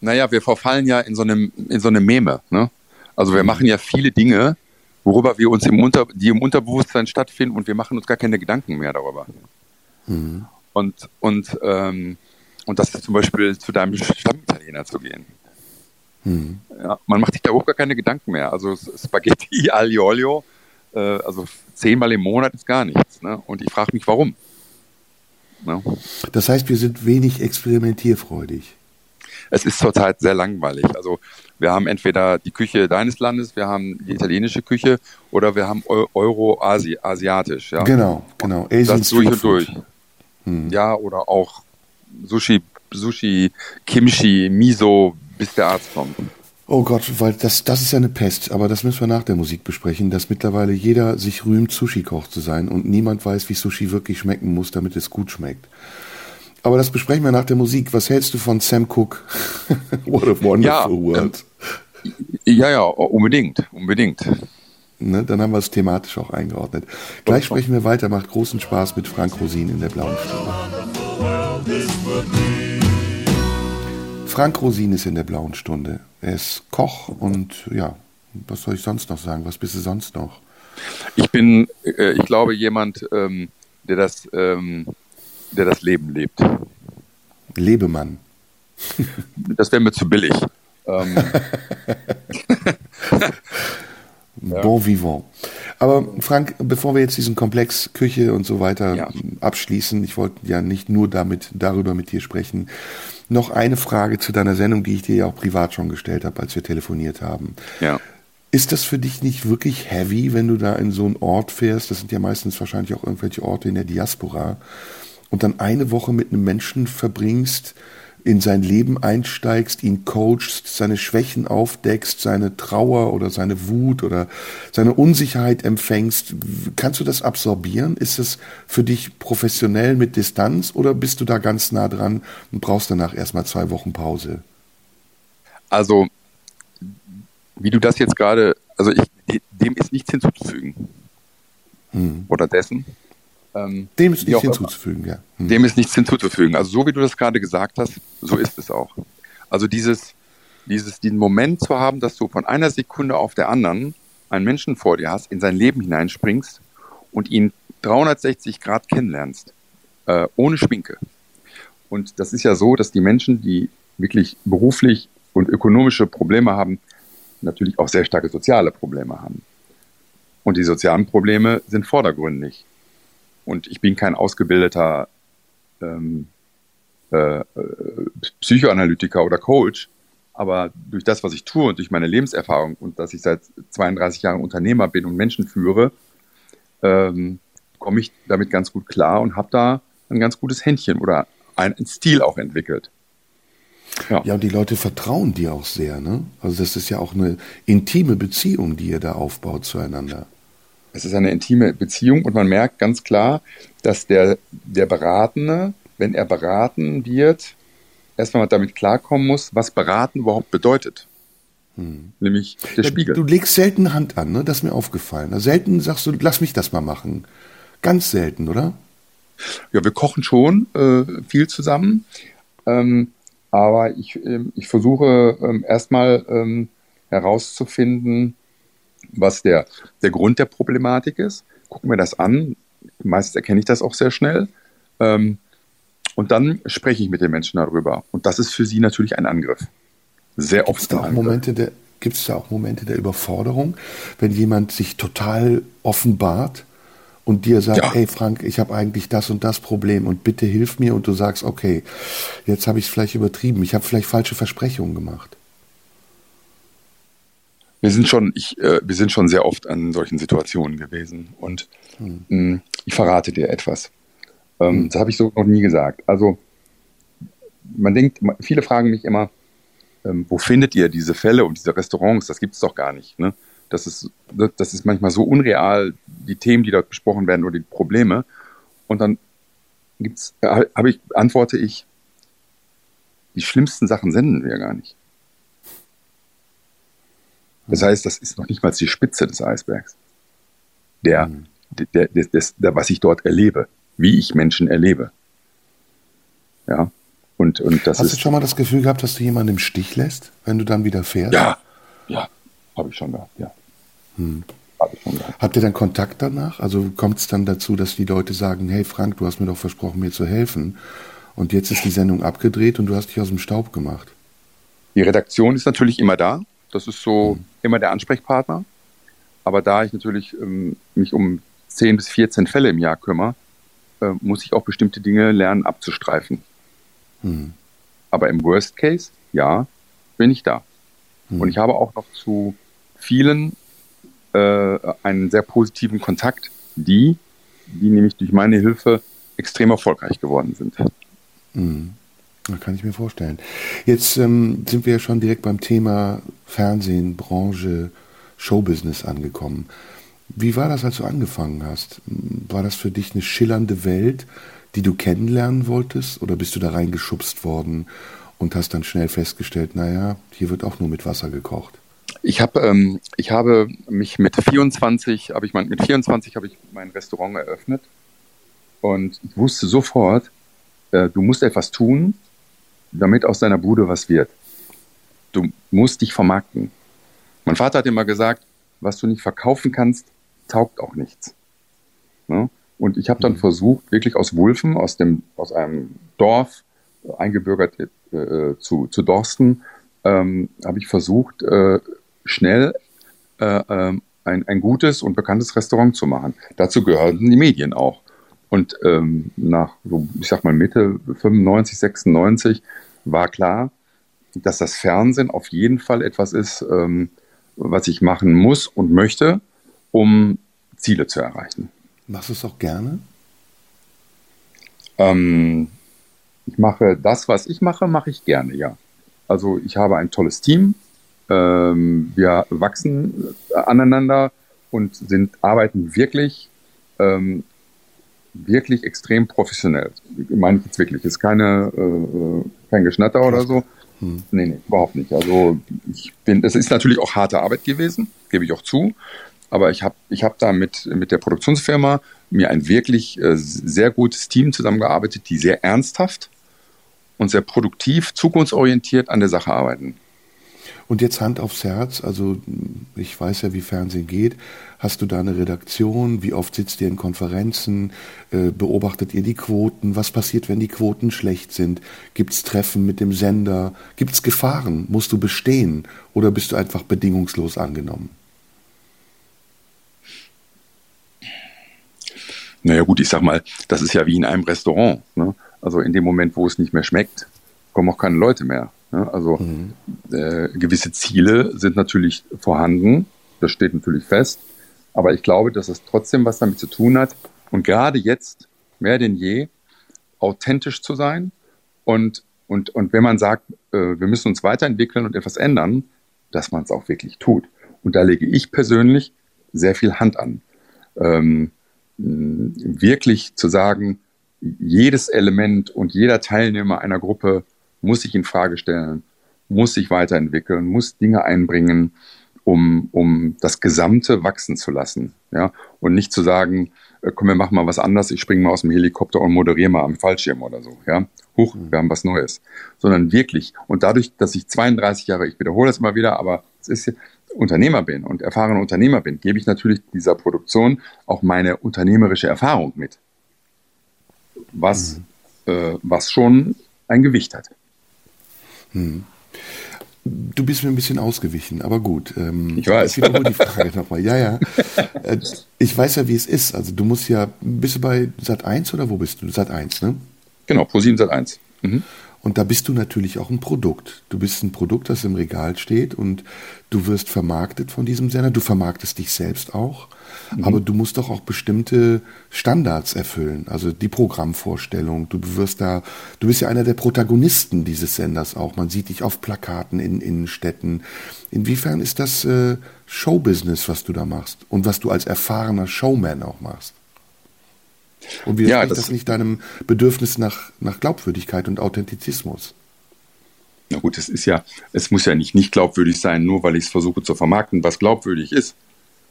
Naja, wir verfallen ja in so eine, in so eine Meme. Ne? Also wir machen ja viele Dinge, worüber wir uns im Unter, die im Unterbewusstsein stattfinden und wir machen uns gar keine Gedanken mehr darüber. Mhm. Und, und, ähm, und das ist zum Beispiel zu deinem Stammitaliener zu gehen. Mhm. Ja, man macht sich da überhaupt gar keine Gedanken mehr. Also Spaghetti Aglio Olio, äh, also zehnmal im Monat ist gar nichts. Ne? Und ich frage mich, warum. Ne? Das heißt, wir sind wenig experimentierfreudig. Es ist zurzeit sehr langweilig. Also wir haben entweder die Küche deines Landes, wir haben die italienische Küche oder wir haben Euro-Asiatisch. Ja? Genau, genau. Asian das durch und durch. Hm. Ja, oder auch Sushi, Sushi, Kimchi, Miso, bis der Arzt kommt. Oh Gott, weil das, das ist ja eine Pest, aber das müssen wir nach der Musik besprechen, dass mittlerweile jeder sich rühmt, Sushi-Koch zu sein und niemand weiß, wie Sushi wirklich schmecken muss, damit es gut schmeckt. Aber das besprechen wir nach der Musik. Was hältst du von Sam Cooke? What a wonderful ja, world. Ja, ja, unbedingt, unbedingt. Ne, dann haben wir es thematisch auch eingeordnet. Gleich sprechen wir weiter. Macht großen Spaß mit Frank Rosin in der blauen Stunde. Frank Rosin ist in der blauen Stunde. Er ist Koch und ja, was soll ich sonst noch sagen? Was bist du sonst noch? Ich bin, äh, ich glaube, jemand, ähm, der das, ähm, der das Leben lebt. Lebemann. das wäre mir zu billig. Ähm, Bon vivant. Aber Frank, bevor wir jetzt diesen Komplex Küche und so weiter Ja. abschließen, ich wollte ja nicht nur damit darüber mit dir sprechen. Noch eine Frage zu deiner Sendung, die ich dir ja auch privat schon gestellt habe, als wir telefoniert haben. Ja. Ist das für dich nicht wirklich heavy, wenn du da in so einen Ort fährst? Das sind ja meistens wahrscheinlich auch irgendwelche Orte in der Diaspora. Und dann eine Woche mit einem Menschen verbringst, in sein Leben einsteigst, ihn coachst, seine Schwächen aufdeckst, seine Trauer oder seine Wut oder seine Unsicherheit empfängst. Kannst du das absorbieren? Ist es für dich professionell mit Distanz oder bist du da ganz nah dran und brauchst danach erstmal zwei Wochen Pause? Also, wie du das jetzt gerade, also ich, dem ist nichts hinzuzufügen. Hm. Oder dessen. Ähm, Dem ist nichts hinzuzufügen, ja. Hm. Dem ist nichts hinzuzufügen. Also so wie du das gerade gesagt hast, so ist es auch. Also dieses, dieses, diesen Moment zu haben, dass du von einer Sekunde auf der anderen einen Menschen vor dir hast, in sein Leben hineinspringst und ihn 360 Grad kennenlernst, äh, ohne Schminke. Und das ist ja so, dass die Menschen, die wirklich beruflich und ökonomische Probleme haben, natürlich auch sehr starke soziale Probleme haben. Und die sozialen Probleme sind vordergründig. Und ich bin kein ausgebildeter ähm, äh, äh, Psychoanalytiker oder Coach, aber durch das, was ich tue und durch meine Lebenserfahrung und dass ich seit 32 Jahren Unternehmer bin und Menschen führe, ähm, komme ich damit ganz gut klar und habe da ein ganz gutes Händchen oder einen Stil auch entwickelt. Ja. Ja, und die Leute vertrauen dir auch sehr, ne? Also das ist ja auch eine intime Beziehung, die ihr da aufbaut zueinander. Es ist eine intime Beziehung und man merkt ganz klar, dass der, der Beratende, wenn er beraten wird, erstmal damit klarkommen muss, was beraten überhaupt bedeutet. Nämlich der Spiegel. Du legst selten Hand an, ne? Das ist mir aufgefallen. Also selten sagst du, lass mich das mal machen. Ganz selten, oder? Ja, wir kochen schon äh, viel zusammen, ähm, aber ich, ähm, ich versuche ähm, erstmal ähm, herauszufinden, was der, der Grund der Problematik ist. Gucken wir das an. Meistens erkenne ich das auch sehr schnell. Ähm, und dann spreche ich mit den Menschen darüber. Und das ist für sie natürlich ein Angriff. Sehr Gibt es oft da auch. Momente der, gibt's da auch Momente der Überforderung, wenn jemand sich total offenbart und dir sagt, Ja. hey Frank, ich habe eigentlich das und das Problem und bitte hilf mir und du sagst, okay, jetzt habe ich es vielleicht übertrieben, ich habe vielleicht falsche Versprechungen gemacht. Wir sind schon, ich, äh, wir sind schon sehr oft an solchen Situationen gewesen. Und mh, ich verrate dir etwas. Ähm, Das habe ich so noch nie gesagt. Also man denkt, viele fragen mich immer, ähm, wo findet ihr diese Fälle und diese Restaurants? Das gibt es doch gar nicht. Ne? Das, ist, das ist manchmal so unreal, die Themen, die dort besprochen werden oder die Probleme. Und dann gibt's, äh, habe ich, antworte ich, die schlimmsten Sachen senden wir gar nicht. Das heißt, das ist noch nicht mal die Spitze des Eisbergs. Der, der, der, des, der, was ich dort erlebe, wie ich Menschen erlebe. Ja. Und, und das Hast ist. du schon mal das Gefühl gehabt, dass du jemanden im Stich lässt, wenn du dann wieder fährst? Ja, ja, habe ich schon gehabt, ja. Hm. Habe ich schon gehabt. Habt ihr dann Kontakt danach? Also kommt es dann dazu, dass die Leute sagen, hey Frank, du hast mir doch versprochen, mir zu helfen. Und jetzt ist die Sendung abgedreht und du hast dich aus dem Staub gemacht. Die Redaktion ist natürlich immer da. Das ist so immer der Ansprechpartner. Aber da ich natürlich ähm, mich um 10 bis 14 Fälle im Jahr kümmere, äh, muss ich auch bestimmte Dinge lernen abzustreifen. Hm. Aber im Worst Case, ja, bin ich da. Und ich habe auch noch zu vielen äh, einen sehr positiven Kontakt, die, die nämlich durch meine Hilfe extrem erfolgreich geworden sind. Mhm. Das kann ich mir vorstellen. Jetzt ähm, sind wir ja schon direkt beim Thema Fernsehen, Branche, Showbusiness angekommen. Wie war das, als du angefangen hast? War das für dich eine schillernde Welt, die du kennenlernen wolltest? Oder bist du da reingeschubst worden und hast dann schnell festgestellt, naja, hier wird auch nur mit Wasser gekocht? Ich habe ähm, ich habe mich mit 24 habe ich mein, mit 24 habe ich mein Restaurant eröffnet und ich wusste sofort, äh, du musst etwas tun, damit aus deiner Bude was wird. Du musst dich vermarkten. Mein Vater hat immer gesagt, was du nicht verkaufen kannst, taugt auch nichts. Ne? Und ich habe dann versucht, wirklich aus Wulfen, aus dem aus einem Dorf äh, eingebürgert äh, zu, zu Dorsten, ähm, habe ich versucht, äh, schnell äh, ähm, ein, ein gutes und bekanntes Restaurant zu machen. Dazu gehörten die Medien auch. Und ähm, nach, so, ich sag mal, Mitte 95, 96 war klar, dass das Fernsehen auf jeden Fall etwas ist, ähm, was ich machen muss und möchte, um Ziele zu erreichen. Machst du es auch gerne? Ähm, ich mache das, was ich mache, mache ich gerne, ja. Also ich habe ein tolles Team. Ähm, wir wachsen aneinander und sind, arbeiten wirklich, ähm, wirklich extrem professionell. Meine ich jetzt wirklich. Ist keine, äh, kein Geschnatter oder so. Hm. Nee, nee, überhaupt nicht. Also ich bin, es ist natürlich auch harte Arbeit gewesen, gebe ich auch zu. Aber ich habe ich hab da mit, mit der Produktionsfirma mir ein wirklich äh, sehr gutes Team zusammengearbeitet, die sehr ernsthaft und sehr produktiv, zukunftsorientiert an der Sache arbeiten. Und jetzt Hand aufs Herz, also ich weiß ja, wie Fernsehen geht. Hast du da eine Redaktion? Wie oft sitzt ihr in Konferenzen? Äh, beobachtet ihr die Quoten? Was passiert, wenn die Quoten schlecht sind? Gibt es Treffen mit dem Sender? Gibt es Gefahren? Musst du bestehen? Oder bist du einfach bedingungslos angenommen? Naja gut, ich sag mal, das ist ja wie in einem Restaurant. Ne? Also in dem Moment, wo es nicht mehr schmeckt, kommen auch keine Leute mehr. Ne? Also mhm. äh, gewisse Ziele sind natürlich vorhanden, das steht natürlich fest. Aber ich glaube, dass es trotzdem was damit zu tun hat. Und gerade jetzt, mehr denn je, authentisch zu sein. Und, und, und wenn man sagt, äh, wir müssen uns weiterentwickeln und etwas ändern, dass man es auch wirklich tut. Und da lege ich persönlich sehr viel Hand an. Ähm, wirklich zu sagen, jedes Element und jeder Teilnehmer einer Gruppe muss sich in Frage stellen, muss sich weiterentwickeln, muss Dinge einbringen, um, um das Gesamte wachsen zu lassen. Ja? Und nicht zu sagen, äh, komm, wir machen mal was anderes, ich springe mal aus dem Helikopter und moderiere mal am Fallschirm oder so. Ja? Huch, wir haben was Neues. Sondern wirklich, und dadurch, dass ich 32 Jahre, ich wiederhole das immer wieder, aber es ist, Unternehmer bin und erfahrener Unternehmer bin, gebe ich natürlich dieser Produktion auch meine unternehmerische Erfahrung mit. Was, mhm. äh, was schon ein Gewicht hat. Mhm. Du bist mir ein bisschen ausgewichen, aber gut. Ähm, ich weiß. Ich wiederhole die Frage nochmal. Ja, ja. Äh, ich weiß ja, wie es ist. Also du musst ja, bist du bei Sat 1 oder wo bist du? Sat 1, ne? Genau, Pro 7 Sat 1. Mhm. Und da bist du natürlich auch ein Produkt. Du bist ein Produkt, das im Regal steht und du wirst vermarktet von diesem Sender. Du vermarktest dich selbst auch. Mhm. Aber du musst doch auch bestimmte Standards erfüllen. Also die Programmvorstellung. Du wirst da, du bist ja einer der Protagonisten dieses Senders auch. Man sieht dich auf Plakaten in Innenstädten. Inwiefern ist das äh, Showbusiness, was du da machst? Und was du als erfahrener Showman auch machst? Und widerspricht ja, das, das nicht deinem Bedürfnis nach, nach Glaubwürdigkeit und Authentizismus? Na gut, es ist ja, es muss ja nicht nicht glaubwürdig sein, nur weil ich es versuche zu vermarkten, was glaubwürdig ist.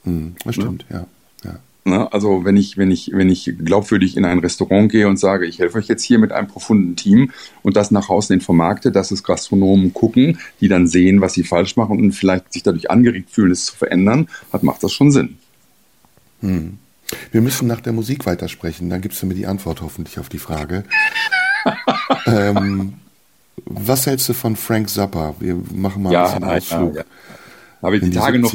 Hm, das stimmt, ja. ja. Na, also wenn ich, wenn ich, wenn ich glaubwürdig in ein Restaurant gehe und sage, ich helfe euch jetzt hier mit einem profunden Team und das nach außen hin vermarkte, dass es Gastronomen gucken, die dann sehen, was sie falsch machen und vielleicht sich dadurch angeregt fühlen, es zu verändern, hat, macht das schon Sinn. Hm. Wir müssen nach der Musik weitersprechen, dann gibst du mir die Antwort hoffentlich auf die Frage. ähm, was hältst du von Frank Zappa? Wir machen mal ja, ein bisschen Ausflug. Ja, ja. Habe ich die, die Tage noch,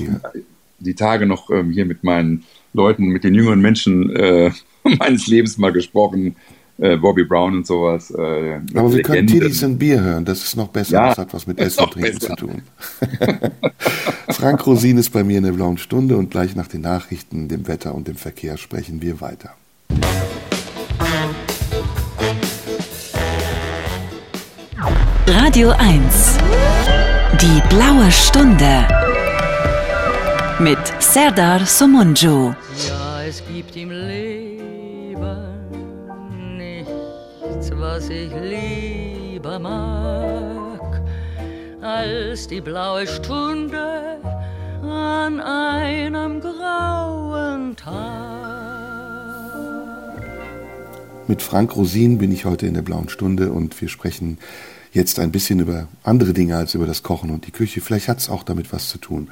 die Tage noch ähm, hier mit meinen Leuten, mit den jüngeren Menschen äh, meines Lebens mal gesprochen äh, Bobby Brown und sowas. Äh, Aber wir können Tiddies und Bier hören, das ist noch besser, ja, das hat was mit Essen und Trinken besser. zu tun. Frank Rosin ist bei mir in der blauen Stunde und gleich nach den Nachrichten, dem Wetter und dem Verkehr sprechen wir weiter. Radio 1 Die blaue Stunde mit Serdar Somunju. Was ich lieber mag, als die blaue Stunde an einem grauen Tag. Mit Frank Rosin bin ich heute in der blauen Stunde und wir sprechen jetzt ein bisschen über andere Dinge als über das Kochen und die Küche. Vielleicht hat es auch damit was zu tun.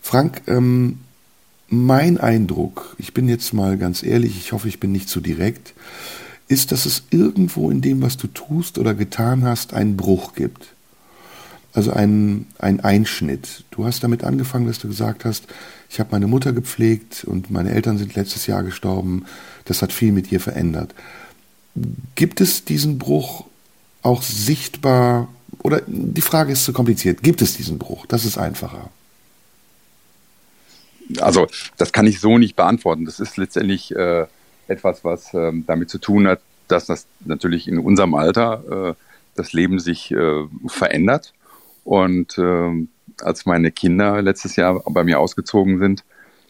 Frank, ähm, mein Eindruck, ich bin jetzt mal ganz ehrlich, ich hoffe, ich bin nicht zu direkt, ist, dass es irgendwo in dem, was du tust oder getan hast, einen Bruch gibt. also ein, ein Einschnitt. Du hast damit angefangen, dass du gesagt hast, ich habe meine Mutter gepflegt und meine Eltern sind letztes Jahr gestorben. Das hat viel mit dir verändert. Gibt es diesen Bruch auch sichtbar, oder die Frage ist zu kompliziert, gibt es diesen Bruch? Das ist einfacher. Also das kann ich so nicht beantworten. Das ist letztendlich äh, etwas, was äh, damit zu tun hat, dass das natürlich in unserem Alter äh, das Leben sich äh, verändert. Und äh, als meine Kinder letztes Jahr bei mir ausgezogen sind,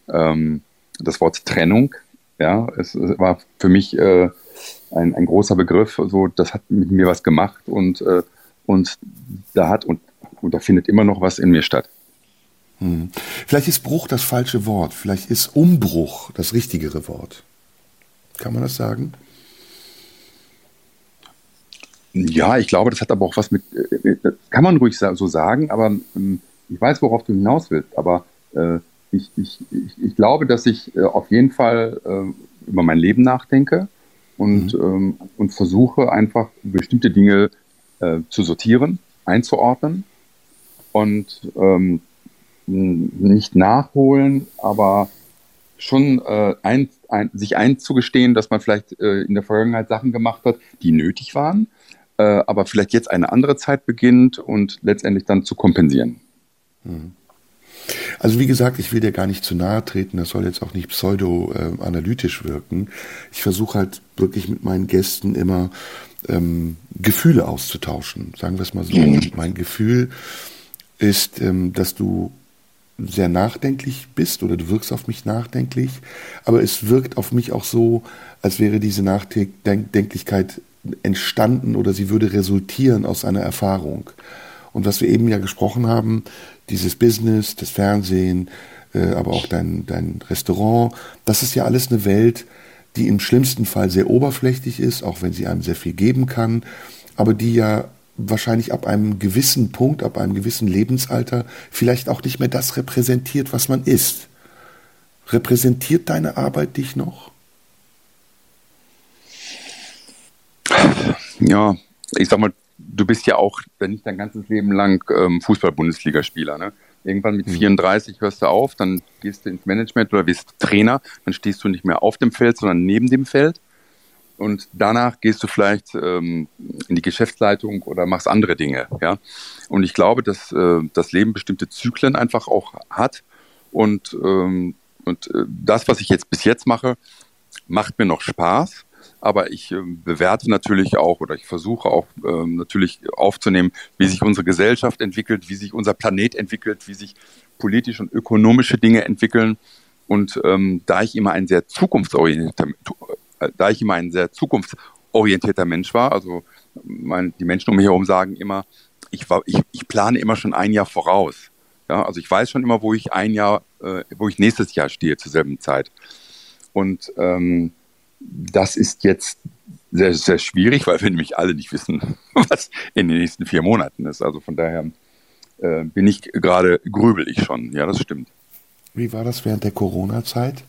ähm, das Wort Trennung, ja, es, es war für mich äh, ein, ein großer Begriff. So, das hat mit mir was gemacht und äh, und da hat und, und da findet immer noch was in mir statt. Hm. Vielleicht ist Bruch das falsche Wort. Vielleicht ist Umbruch das richtigere Wort. Kann man das sagen? Ja, ich glaube, das hat aber auch was mit, äh, äh, kann man ruhig so sagen, aber ähm, ich weiß, worauf du hinaus willst, aber äh, ich, ich, ich, glaube, dass ich auf jeden Fall über mein Leben nachdenke und, mhm. ähm, und versuche einfach bestimmte Dinge zu sortieren, einzuordnen und ähm, nicht nachholen, aber schon äh, ein, ein, sich einzugestehen, dass man vielleicht äh, in der Vergangenheit Sachen gemacht hat, die nötig waren, äh, aber vielleicht jetzt eine andere Zeit beginnt und letztendlich dann zu kompensieren. Hm. Also wie gesagt, ich will dir gar nicht zu nahe treten, das soll jetzt auch nicht pseudo-analytisch wirken. Ich versuche halt wirklich mit meinen Gästen immer ähm, Gefühle auszutauschen, sagen wir es mal so. Mhm. Mein Gefühl ist, ähm, dass du sehr nachdenklich bist oder du wirkst auf mich nachdenklich, aber es wirkt auf mich auch so, als wäre diese Nachdenklichkeit entstanden oder sie würde resultieren aus einer Erfahrung. Und was wir eben ja gesprochen haben, dieses Business, das Fernsehen, äh, aber auch dein, dein Restaurant, das ist ja alles eine Welt, die im schlimmsten Fall sehr oberflächlich ist, auch wenn sie einem sehr viel geben kann, aber die ja wahrscheinlich ab einem gewissen Punkt, ab einem gewissen Lebensalter vielleicht auch nicht mehr das repräsentiert, was man ist. Repräsentiert deine Arbeit dich noch? Ja, ich sag mal, du bist ja auch, wenn nicht dein ganzes Leben lang ähm, Fußball-Bundesligaspieler, ne? Irgendwann mit 34 hm. hörst du auf, dann gehst du ins Management oder wirst Trainer, dann stehst du nicht mehr auf dem Feld, sondern neben dem Feld. Und danach gehst du vielleicht ähm, in die Geschäftsleitung oder machst andere Dinge. Ja? Und ich glaube, dass äh, das Leben bestimmte Zyklen einfach auch hat. Und, ähm, und äh, das, was ich jetzt bis jetzt mache, macht mir noch Spaß aber ich äh, bewerte natürlich auch oder ich versuche auch äh, natürlich aufzunehmen, wie sich unsere Gesellschaft entwickelt, wie sich unser Planet entwickelt, wie sich politische und ökonomische Dinge entwickeln. Und ähm, da ich immer ein sehr zukunftsorientierter, da ich immer ein sehr zukunftsorientierter Mensch war, also mein, die Menschen um mich herum sagen immer, ich, war, ich, ich plane immer schon ein Jahr voraus. Ja, also ich weiß schon immer, wo ich ein Jahr, äh, wo ich nächstes Jahr stehe zur selben Zeit. Und ähm, das ist jetzt sehr, sehr schwierig, weil wir nämlich alle nicht wissen, was in den nächsten vier Monaten ist. Also von daher äh, bin ich gerade grübelig schon. Ja, das stimmt. Wie war das während der Corona-Zeit?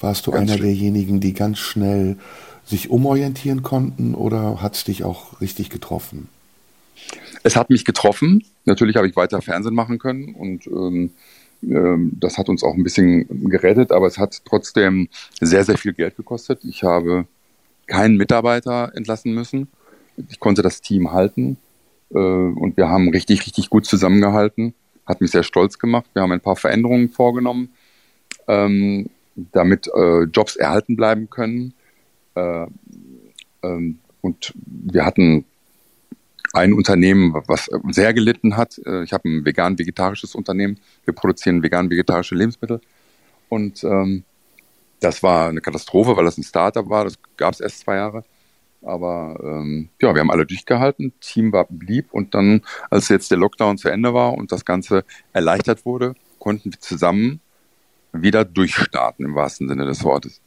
Warst du ganz einer derjenigen, die ganz schnell sich umorientieren konnten oder hat es dich auch richtig getroffen? Es hat mich getroffen. Natürlich habe ich weiter Fernsehen machen können und ähm, ähm, das hat uns auch ein bisschen gerettet, aber es hat trotzdem sehr, sehr viel Geld gekostet. Ich habe keinen Mitarbeiter entlassen müssen. Ich konnte das Team halten äh, und wir haben richtig, richtig gut zusammengehalten. Hat mich sehr stolz gemacht. Wir haben ein paar Veränderungen vorgenommen, ähm, damit äh, Jobs erhalten bleiben können. Äh, ähm, und wir hatten ein Unternehmen, was sehr gelitten hat. Äh, ich habe ein vegan-vegetarisches Unternehmen. Wir produzieren vegan-vegetarische Lebensmittel. Und ähm, das war eine Katastrophe, weil das ein Startup war. Das gab es erst zwei Jahre. Aber ähm, ja, wir haben alle durchgehalten. Team war blieb. Und dann, als jetzt der Lockdown zu Ende war und das Ganze erleichtert wurde, konnten wir zusammen wieder durchstarten im wahrsten Sinne des Wortes.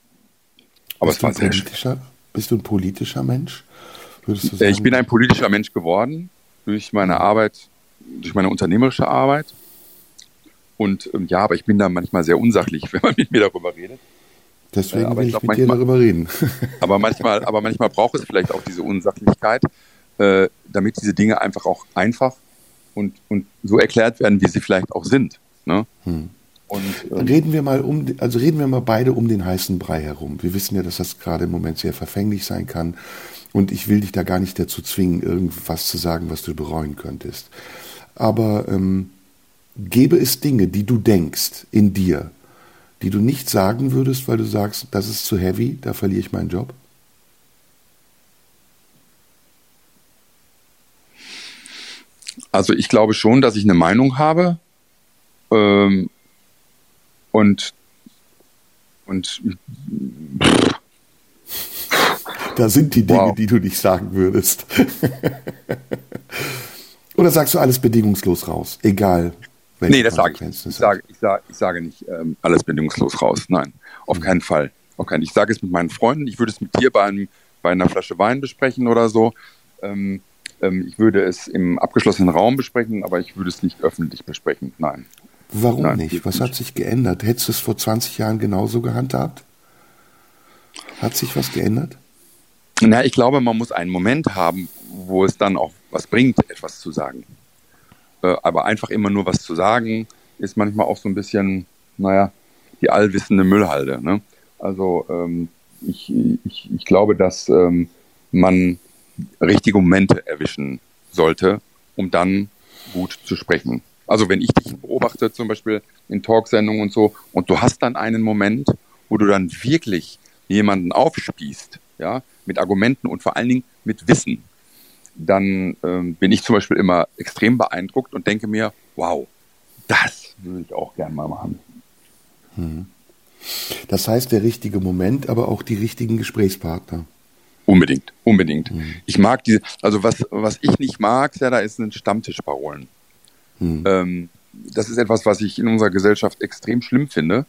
Aber bist es war sehr. Bist du ein politischer Mensch? Würdest du sagen? Ich bin ein politischer Mensch geworden durch meine Arbeit, durch meine unternehmerische Arbeit. Und ähm, ja, aber ich bin da manchmal sehr unsachlich, wenn man mit mir darüber redet. Deswegen äh, will ich, glaub, mit manchmal, dir darüber reden. aber manchmal, aber manchmal braucht es vielleicht auch diese Unsachlichkeit, äh, damit diese Dinge einfach auch einfach und, und so erklärt werden, wie sie vielleicht auch sind. Ne? Hm. Und, ähm, reden wir mal um, also reden wir mal beide um den heißen Brei herum. Wir wissen ja, dass das gerade im Moment sehr verfänglich sein kann. Und ich will dich da gar nicht dazu zwingen, irgendwas zu sagen, was du bereuen könntest. Aber ähm, gäbe es Dinge, die du denkst in dir, die du nicht sagen würdest, weil du sagst, das ist zu heavy, da verliere ich meinen Job? Also ich glaube schon, dass ich eine Meinung habe ähm, und und da sind die Dinge, wow. die du nicht sagen würdest. Oder sagst du alles bedingungslos raus, egal Nee, das sage ich. Ich sage, ich sage, ich sage nicht ähm, alles bedingungslos raus. Nein, auf mhm. keinen Fall. Auf keinen. Ich sage es mit meinen Freunden. Ich würde es mit dir bei, einem, bei einer Flasche Wein besprechen oder so. Ähm, ähm, ich würde es im abgeschlossenen Raum besprechen, aber ich würde es nicht öffentlich besprechen. Nein. Warum Nein, nicht? Was hat sich geändert? Hättest du es vor 20 Jahren genauso gehandhabt? Hat sich was geändert? Na, ich glaube, man muss einen Moment haben, wo es dann auch was bringt, etwas zu sagen. Äh, aber einfach immer nur was zu sagen, ist manchmal auch so ein bisschen, naja, die allwissende Müllhalde. Ne? Also ähm, ich, ich, ich glaube, dass ähm, man richtige Momente erwischen sollte, um dann gut zu sprechen. Also wenn ich dich beobachte, zum Beispiel in Talksendungen und so, und du hast dann einen Moment, wo du dann wirklich jemanden aufspießt, ja, mit Argumenten und vor allen Dingen mit Wissen, dann ähm, bin ich zum Beispiel immer extrem beeindruckt und denke mir, wow, das würde ich auch gern mal machen. Hm. Das heißt, der richtige Moment, aber auch die richtigen Gesprächspartner. Unbedingt, unbedingt. Mhm. Ich mag diese, also was, was ich nicht mag, ja, da ist ein Stammtischparolen. Mhm. Ähm, das ist etwas, was ich in unserer Gesellschaft extrem schlimm finde.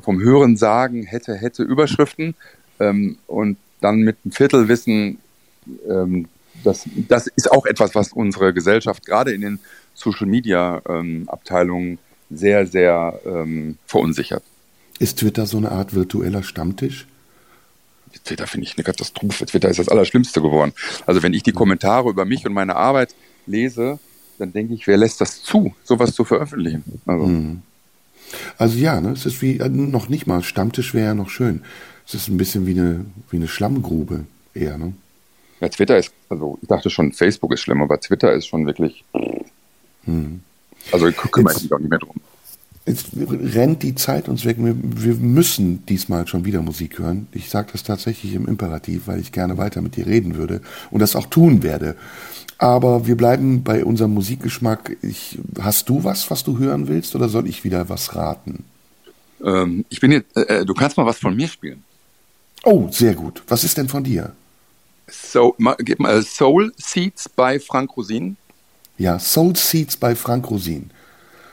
Vom Hören sagen, hätte, hätte Überschriften ähm, und dann mit einem Viertelwissen ähm, das, das ist auch etwas, was unsere Gesellschaft gerade in den Social Media ähm, Abteilungen sehr, sehr ähm, verunsichert. Ist Twitter so eine Art virtueller Stammtisch? Twitter finde ich eine Katastrophe. Twitter ist das Allerschlimmste geworden. Also wenn ich die Kommentare über mich und meine Arbeit lese, dann denke ich, wer lässt das zu, sowas zu veröffentlichen? Also, mhm. also ja, ne, es ist wie äh, noch nicht mal Stammtisch wäre ja noch schön. Es ist ein bisschen wie eine, wie eine Schlammgrube eher, ne? Ja, Twitter ist, also ich dachte schon, Facebook ist schlimm, aber Twitter ist schon wirklich. Hm. Also ich kümmere mich auch nicht mehr drum. Jetzt rennt die Zeit uns weg. Wir, wir müssen diesmal schon wieder Musik hören. Ich sage das tatsächlich im Imperativ, weil ich gerne weiter mit dir reden würde und das auch tun werde. Aber wir bleiben bei unserem Musikgeschmack. Ich, hast du was, was du hören willst, oder soll ich wieder was raten? Ähm, ich bin jetzt, äh, äh du kannst mal was von mir spielen. Oh, sehr gut. Was ist denn von dir? So, gib mal Soul Seeds bei Frank Rosin. Ja, Soul Seeds bei Frank Rosin.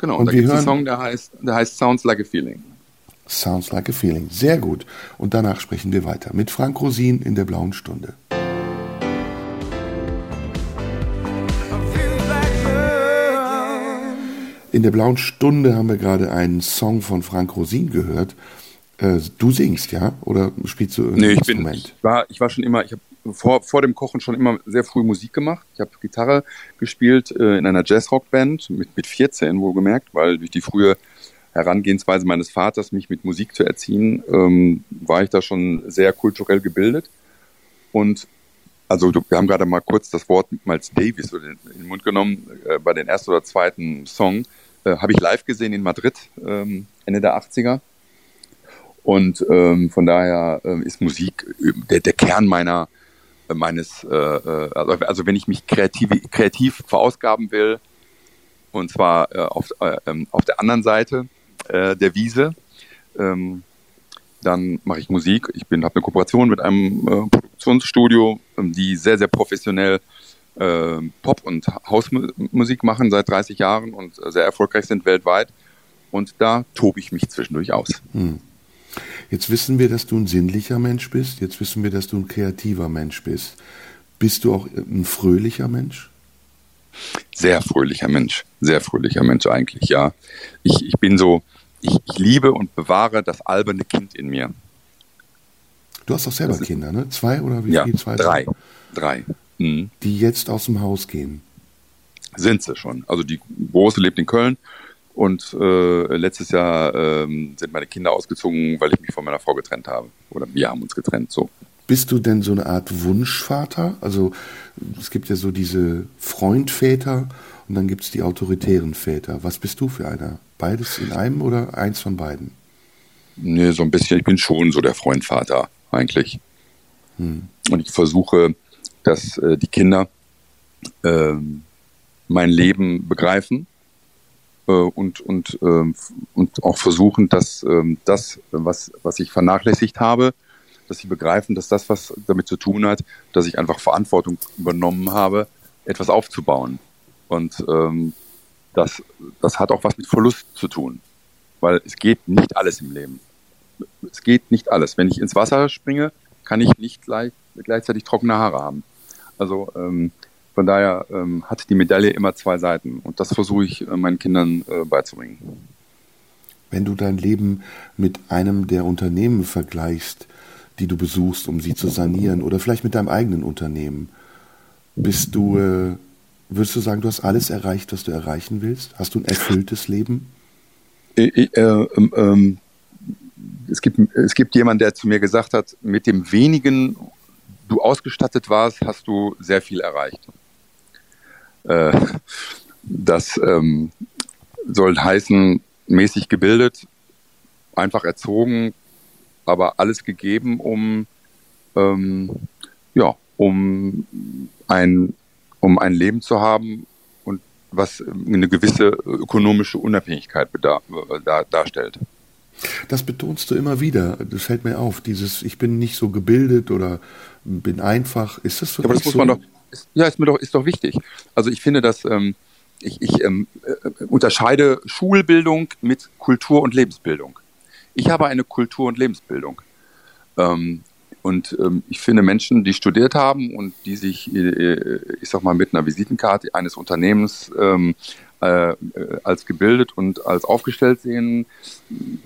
Genau, und gibt es einen Song, der heißt, der heißt Sounds Like a Feeling. Sounds Like a Feeling. Sehr gut. Und danach sprechen wir weiter mit Frank Rosin in der blauen Stunde. In der blauen Stunde haben wir gerade einen Song von Frank Rosin gehört. Äh, du singst, ja? Oder spielst du nee, ich Instrument? Bin, ich, war, ich war schon immer, ich habe vor, vor dem Kochen schon immer sehr früh Musik gemacht. Ich habe Gitarre gespielt äh, in einer Jazzrock-Band mit, mit 14 wohlgemerkt, weil durch die frühe Herangehensweise meines Vaters, mich mit Musik zu erziehen, ähm, war ich da schon sehr kulturell gebildet. Und also wir haben gerade mal kurz das Wort Miles Davis in den Mund genommen, äh, bei den ersten oder zweiten Song. Äh, habe ich live gesehen in Madrid, ähm, Ende der 80er. Und ähm, von daher äh, ist Musik äh, der, der Kern meiner meines, äh, äh, also, also wenn ich mich kreativ, kreativ verausgaben will, und zwar äh, auf, äh, ähm, auf der anderen Seite äh, der Wiese, ähm, dann mache ich Musik. Ich habe eine Kooperation mit einem äh, Produktionsstudio, ähm, die sehr sehr professionell äh, Pop und Hausmusik machen seit 30 Jahren und sehr erfolgreich sind weltweit. Und da tobe ich mich zwischendurch aus. Hm. Jetzt wissen wir, dass du ein sinnlicher Mensch bist. Jetzt wissen wir, dass du ein kreativer Mensch bist. Bist du auch ein fröhlicher Mensch? Sehr fröhlicher Mensch. Sehr fröhlicher Mensch eigentlich, ja. Ich, ich bin so, ich, ich liebe und bewahre das alberne Kind in mir. Du hast doch selber Kinder, ne? Zwei oder wie ja, viel? Zwei? Drei. Drei. Mhm. Die jetzt aus dem Haus gehen. Sind sie schon. Also die Große lebt in Köln und äh, letztes Jahr äh, sind meine Kinder ausgezogen, weil ich mich von meiner Frau getrennt habe. Oder wir haben uns getrennt, so. Bist du denn so eine Art Wunschvater? Also es gibt ja so diese Freundväter und dann gibt es die autoritären Väter. Was bist du für einer? Beides in einem oder eins von beiden? Nee, so ein bisschen. Ich bin schon so der Freundvater eigentlich. Hm. Und ich versuche, dass äh, die Kinder äh, mein Leben begreifen äh, und, und, äh, und auch versuchen, dass äh, das, was, was ich vernachlässigt habe, dass sie begreifen, dass das, was damit zu tun hat, dass ich einfach Verantwortung übernommen habe, etwas aufzubauen. Und ähm, das, das hat auch was mit Verlust zu tun, weil es geht nicht alles im Leben. Es geht nicht alles. Wenn ich ins Wasser springe, kann ich nicht gleich, gleichzeitig trockene Haare haben. Also ähm, von daher ähm, hat die Medaille immer zwei Seiten und das versuche ich äh, meinen Kindern äh, beizubringen. Wenn du dein Leben mit einem der Unternehmen vergleichst, die du besuchst, um sie zu sanieren, oder vielleicht mit deinem eigenen Unternehmen, bist du, äh, würdest du sagen, du hast alles erreicht, was du erreichen willst? Hast du ein erfülltes Leben? Äh, äh, ähm, ähm, es, gibt, es gibt jemanden, der zu mir gesagt hat, mit dem wenigen du ausgestattet warst, hast du sehr viel erreicht. Äh, das ähm, soll heißen, mäßig gebildet, einfach erzogen, aber alles gegeben, um ähm, ja, um ein, um ein Leben zu haben und was eine gewisse ökonomische Unabhängigkeit bedar, da, darstellt. Das betonst du immer wieder. Das fällt mir auf. Dieses, ich bin nicht so gebildet oder bin einfach. Ist das so? Ja, aber das muss so? man doch, ist, ja, ist mir doch, ist doch wichtig. Also ich finde, dass ähm, ich, ich ähm, äh, unterscheide Schulbildung mit Kultur- und Lebensbildung. Ich habe eine Kultur- und Lebensbildung. Ähm, und ähm, ich finde Menschen, die studiert haben und die sich, äh, ich sag mal, mit einer Visitenkarte eines Unternehmens ähm, äh, als gebildet und als aufgestellt sehen,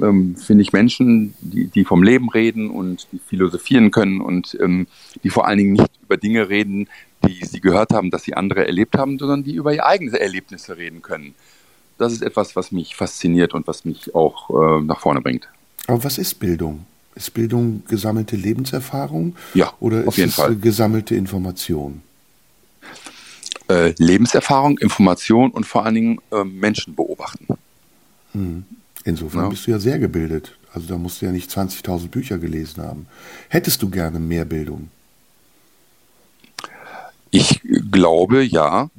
ähm, finde ich Menschen, die, die vom Leben reden und die philosophieren können und ähm, die vor allen Dingen nicht über Dinge reden, die sie gehört haben, dass sie andere erlebt haben, sondern die über ihre eigenen Erlebnisse reden können. Das ist etwas, was mich fasziniert und was mich auch äh, nach vorne bringt. Aber was ist Bildung? Ist Bildung gesammelte Lebenserfahrung? Ja, oder auf jeden ist Fall. es gesammelte Information? Äh, Lebenserfahrung, Information und vor allen Dingen äh, Menschen beobachten. Hm. Insofern ja. bist du ja sehr gebildet. Also da musst du ja nicht 20.000 Bücher gelesen haben. Hättest du gerne mehr Bildung? Ich glaube ja,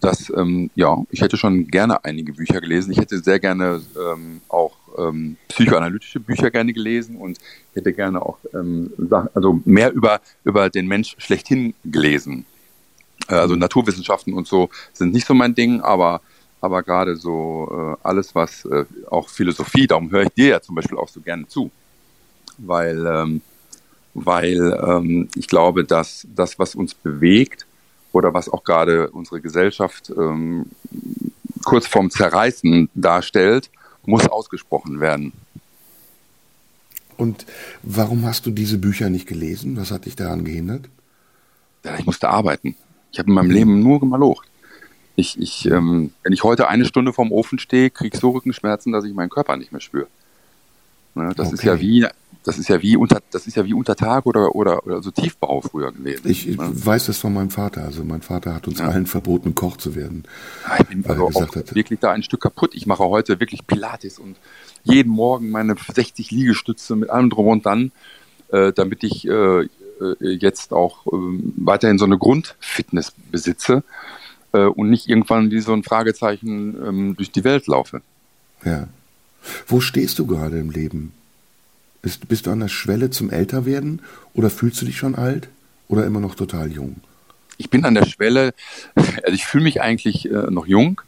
dass ähm, ja, ich hätte schon gerne einige Bücher gelesen. Ich hätte sehr gerne ähm, auch ähm, psychoanalytische Bücher gerne gelesen und hätte gerne auch ähm, also mehr über über den Mensch schlechthin gelesen. Äh, also Naturwissenschaften und so sind nicht so mein Ding, aber aber gerade so äh, alles was äh, auch Philosophie, darum höre ich dir ja zum Beispiel auch so gerne zu, weil ähm, weil ähm, ich glaube, dass das, was uns bewegt oder was auch gerade unsere Gesellschaft ähm, kurz vorm Zerreißen darstellt, muss ausgesprochen werden. Und warum hast du diese Bücher nicht gelesen? Was hat dich daran gehindert? Ja, ich musste arbeiten. Ich habe in meinem Leben nur gemalocht. Ich, ich, ähm, wenn ich heute eine Stunde vorm Ofen stehe, kriege ich so Rückenschmerzen, dass ich meinen Körper nicht mehr spüre. Ne, das okay. ist ja wie das ist ja wie unter, das ist ja wie unter Tag oder, oder, oder so Tiefbau früher gewesen. Ich, ne? weiß das von meinem Vater. Also mein Vater hat uns ja. allen verboten, Koch zu werden. Ich bin also auch hat, wirklich da ein Stück kaputt. Ich mache heute wirklich Pilates und jeden Morgen meine 60 Liegestütze mit allem drum und dann, äh, damit ich äh, jetzt auch äh, weiterhin so eine Grundfitness besitze äh, und nicht irgendwann wie so ein Fragezeichen ähm, durch die Welt laufe. Ja. Wo stehst du gerade im Leben? Bist, bist du an der Schwelle zum Älterwerden oder fühlst du dich schon alt oder immer noch total jung? Ich bin an der Schwelle, also ich fühle mich eigentlich äh, noch jung,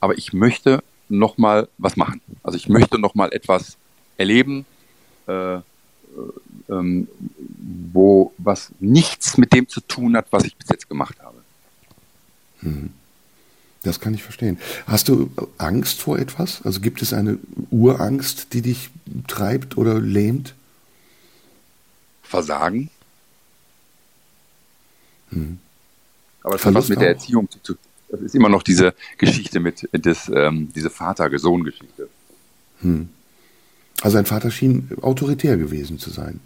aber ich möchte noch mal was machen. Also ich möchte noch mal etwas erleben, äh, äh, ähm, wo was nichts mit dem zu tun hat, was ich bis jetzt gemacht habe. Hm. Das kann ich verstehen. Hast du Angst vor etwas? Also gibt es eine Urangst, die dich treibt oder lähmt? Versagen. Hm. Aber das hat was mit der Erziehung zu tun. das ist immer noch diese Geschichte mit des, ähm, diese Vater-Sohn-Geschichte. Hm. Also ein Vater schien autoritär gewesen zu sein.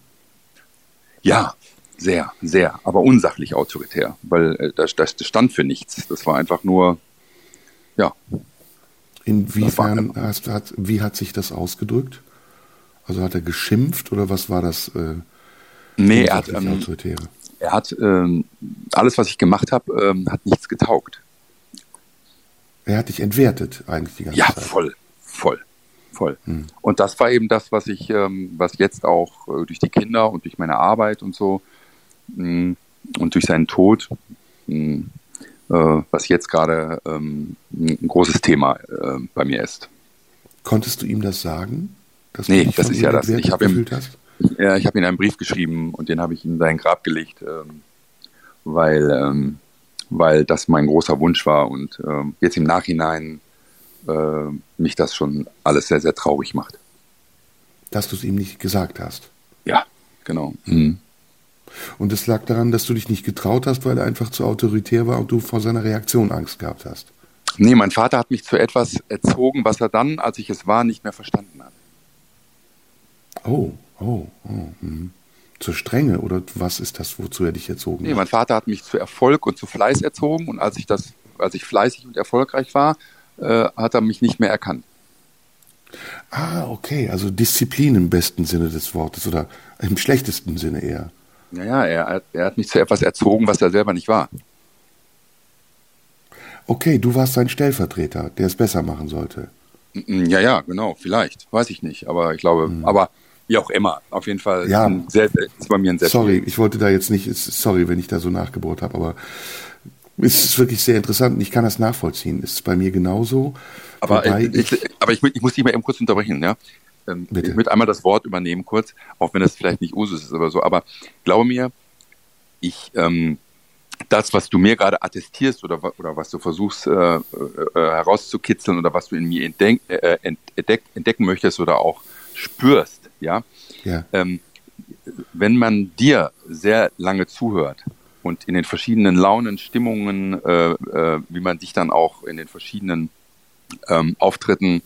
Ja, sehr, sehr, aber unsachlich autoritär, weil äh, das, das stand für nichts. Das war einfach nur, ja. Inwiefern hast, hat, wie hat sich das ausgedrückt? Also hat er geschimpft oder was war das? Äh, nee, er hat, ähm, er hat ähm, alles, was ich gemacht habe, ähm, hat nichts getaugt. Er hat dich entwertet eigentlich die ganze ja, Zeit. Ja, voll, voll, voll. Hm. Und das war eben das, was ich, ähm, was jetzt auch äh, durch die Kinder und durch meine Arbeit und so mh, und durch seinen Tod, mh, äh, was jetzt gerade ähm, ein großes Thema äh, bei mir ist. Konntest du ihm das sagen? nee, das ist ja das. Ich habe ihm, ja, ich habe ihm einen Brief geschrieben und den habe ich in sein Grab gelegt, ähm, weil, ähm, weil das mein großer Wunsch war und ähm, jetzt im Nachhinein äh, mich das schon alles sehr, sehr traurig macht. Dass du es ihm nicht gesagt hast. Ja, genau. Mhm. Und es lag daran, dass du dich nicht getraut hast, weil er einfach zu autoritär war und du vor seiner Reaktion Angst gehabt hast. Nee, mein Vater hat mich zu etwas erzogen, was er dann, als ich es war, nicht mehr verstanden hat. Oh, oh, oh. Mh. Zur Strenge oder was ist das, wozu er dich erzogen nee, hat? mein Vater hat mich zu Erfolg und zu Fleiß erzogen und als ich das, als ich fleißig und erfolgreich war, äh, hat er mich nicht mehr erkannt. Ah, okay, also Disziplin im besten Sinne des Wortes oder im schlechtesten Sinne eher. Naja, er, er hat mich zu etwas erzogen, was er selber nicht war. Okay, du warst sein Stellvertreter, der es besser machen sollte. Ja, ja, genau, vielleicht, weiß ich nicht, aber ich glaube, mhm. aber wie auch immer, auf jeden Fall ja. ist, sehr, ist bei mir ein sehr Sorry, ich wollte da jetzt nicht, sorry, wenn ich da so nachgebohrt habe, aber es ist wirklich sehr interessant und ich kann das nachvollziehen. Es ist bei mir genauso. Aber, ich, ich, aber ich, ich, muss dich mal eben kurz unterbrechen, ja. Ähm, Bitte. Ich möchte einmal das Wort übernehmen kurz, auch wenn das vielleicht nicht Usus ist oder so, aber glaube mir, ich, ähm, das, was du mir gerade attestierst oder, oder was du versuchst äh, äh, herauszukitzeln oder was du in mir entdeck, äh, entdeck, entdecken möchtest oder auch spürst, ja, ja. Ähm, wenn man dir sehr lange zuhört und in den verschiedenen Launen, Stimmungen, äh, äh, wie man dich dann auch in den verschiedenen ähm, Auftritten,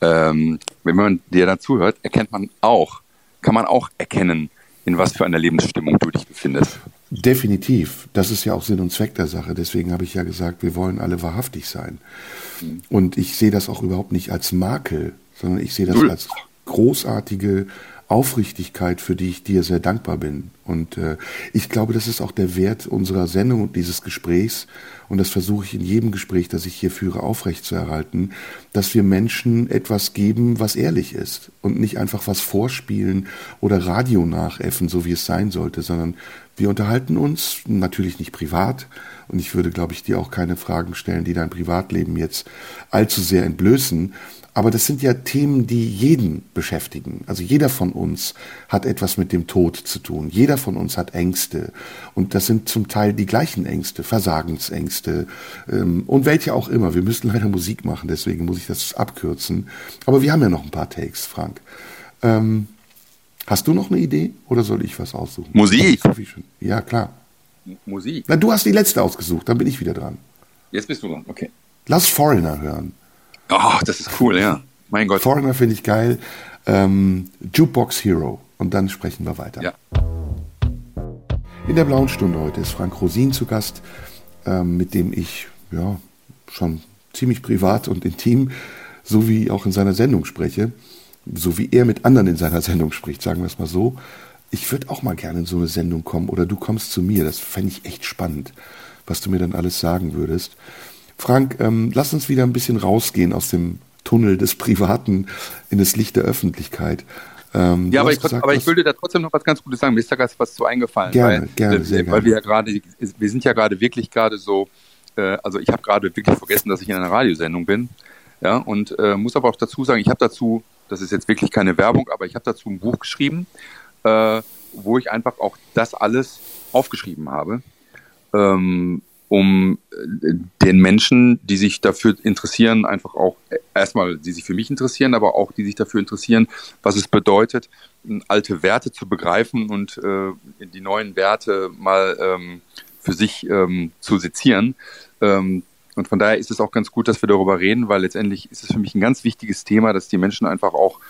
ähm, wenn man dir dann zuhört, erkennt man auch, kann man auch erkennen, in was für einer Lebensstimmung du dich befindest. Definitiv. Das ist ja auch Sinn und Zweck der Sache. Deswegen habe ich ja gesagt, wir wollen alle wahrhaftig sein. Mhm. Und ich sehe das auch überhaupt nicht als Makel, sondern ich sehe das als großartige Aufrichtigkeit, für die ich dir sehr dankbar bin. Und äh, ich glaube, das ist auch der Wert unserer Sendung und dieses Gesprächs. Und das versuche ich in jedem Gespräch, das ich hier führe, aufrechtzuerhalten, dass wir Menschen etwas geben, was ehrlich ist und nicht einfach was vorspielen oder Radio nachäffen, so wie es sein sollte, sondern wir unterhalten uns, natürlich nicht privat. Und ich würde, glaube ich, dir auch keine Fragen stellen, die dein Privatleben jetzt allzu sehr entblößen. Aber das sind ja Themen, die jeden beschäftigen. Also jeder von uns hat etwas mit dem Tod zu tun. Jeder von uns hat Ängste. Und das sind zum Teil die gleichen Ängste, Versagensängste ähm, und welche auch immer. Wir müssen leider Musik machen, deswegen muss ich das abkürzen. Aber wir haben ja noch ein paar Takes, Frank. Ähm, hast du noch eine Idee oder soll ich was aussuchen? Musik. Ja, klar. Musik. Na, du hast die letzte ausgesucht, dann bin ich wieder dran. Jetzt bist du dran, okay. Lass Foreigner hören. Oh, das ist cool, ja. Mein Gott. Foreigner finde ich geil. Ähm, Jukebox Hero. Und dann sprechen wir weiter. Ja. In der blauen Stunde heute ist Frank Rosin zu Gast, ähm, mit dem ich ja schon ziemlich privat und intim, so wie auch in seiner Sendung spreche, so wie er mit anderen in seiner Sendung spricht, sagen wir es mal so. Ich würde auch mal gerne in so eine Sendung kommen oder du kommst zu mir. Das fände ich echt spannend, was du mir dann alles sagen würdest. Frank, ähm, lass uns wieder ein bisschen rausgehen aus dem Tunnel des Privaten in das Licht der Öffentlichkeit. Ähm, ja, aber ich, gesagt, aber ich würde da trotzdem noch was ganz Gutes sagen. Mir ist da ganz was zu eingefallen. Gerne, weil, gerne, sehr weil wir ja gerade, wir sind ja gerade wirklich gerade so, äh, also ich habe gerade wirklich vergessen, dass ich in einer Radiosendung bin. Ja, und äh, muss aber auch dazu sagen, ich habe dazu, das ist jetzt wirklich keine Werbung, aber ich habe dazu ein Buch geschrieben, äh, wo ich einfach auch das alles aufgeschrieben habe. Ähm, um äh, den Menschen, die sich dafür interessieren, einfach auch erstmal, die sich für mich interessieren, aber auch die sich dafür interessieren, was es bedeutet, alte Werte zu begreifen und äh, die neuen Werte mal ähm, für sich ähm, zu sezieren. Ähm, und von daher ist es auch ganz gut, dass wir darüber reden, weil letztendlich ist es für mich ein ganz wichtiges Thema, dass die Menschen einfach auch,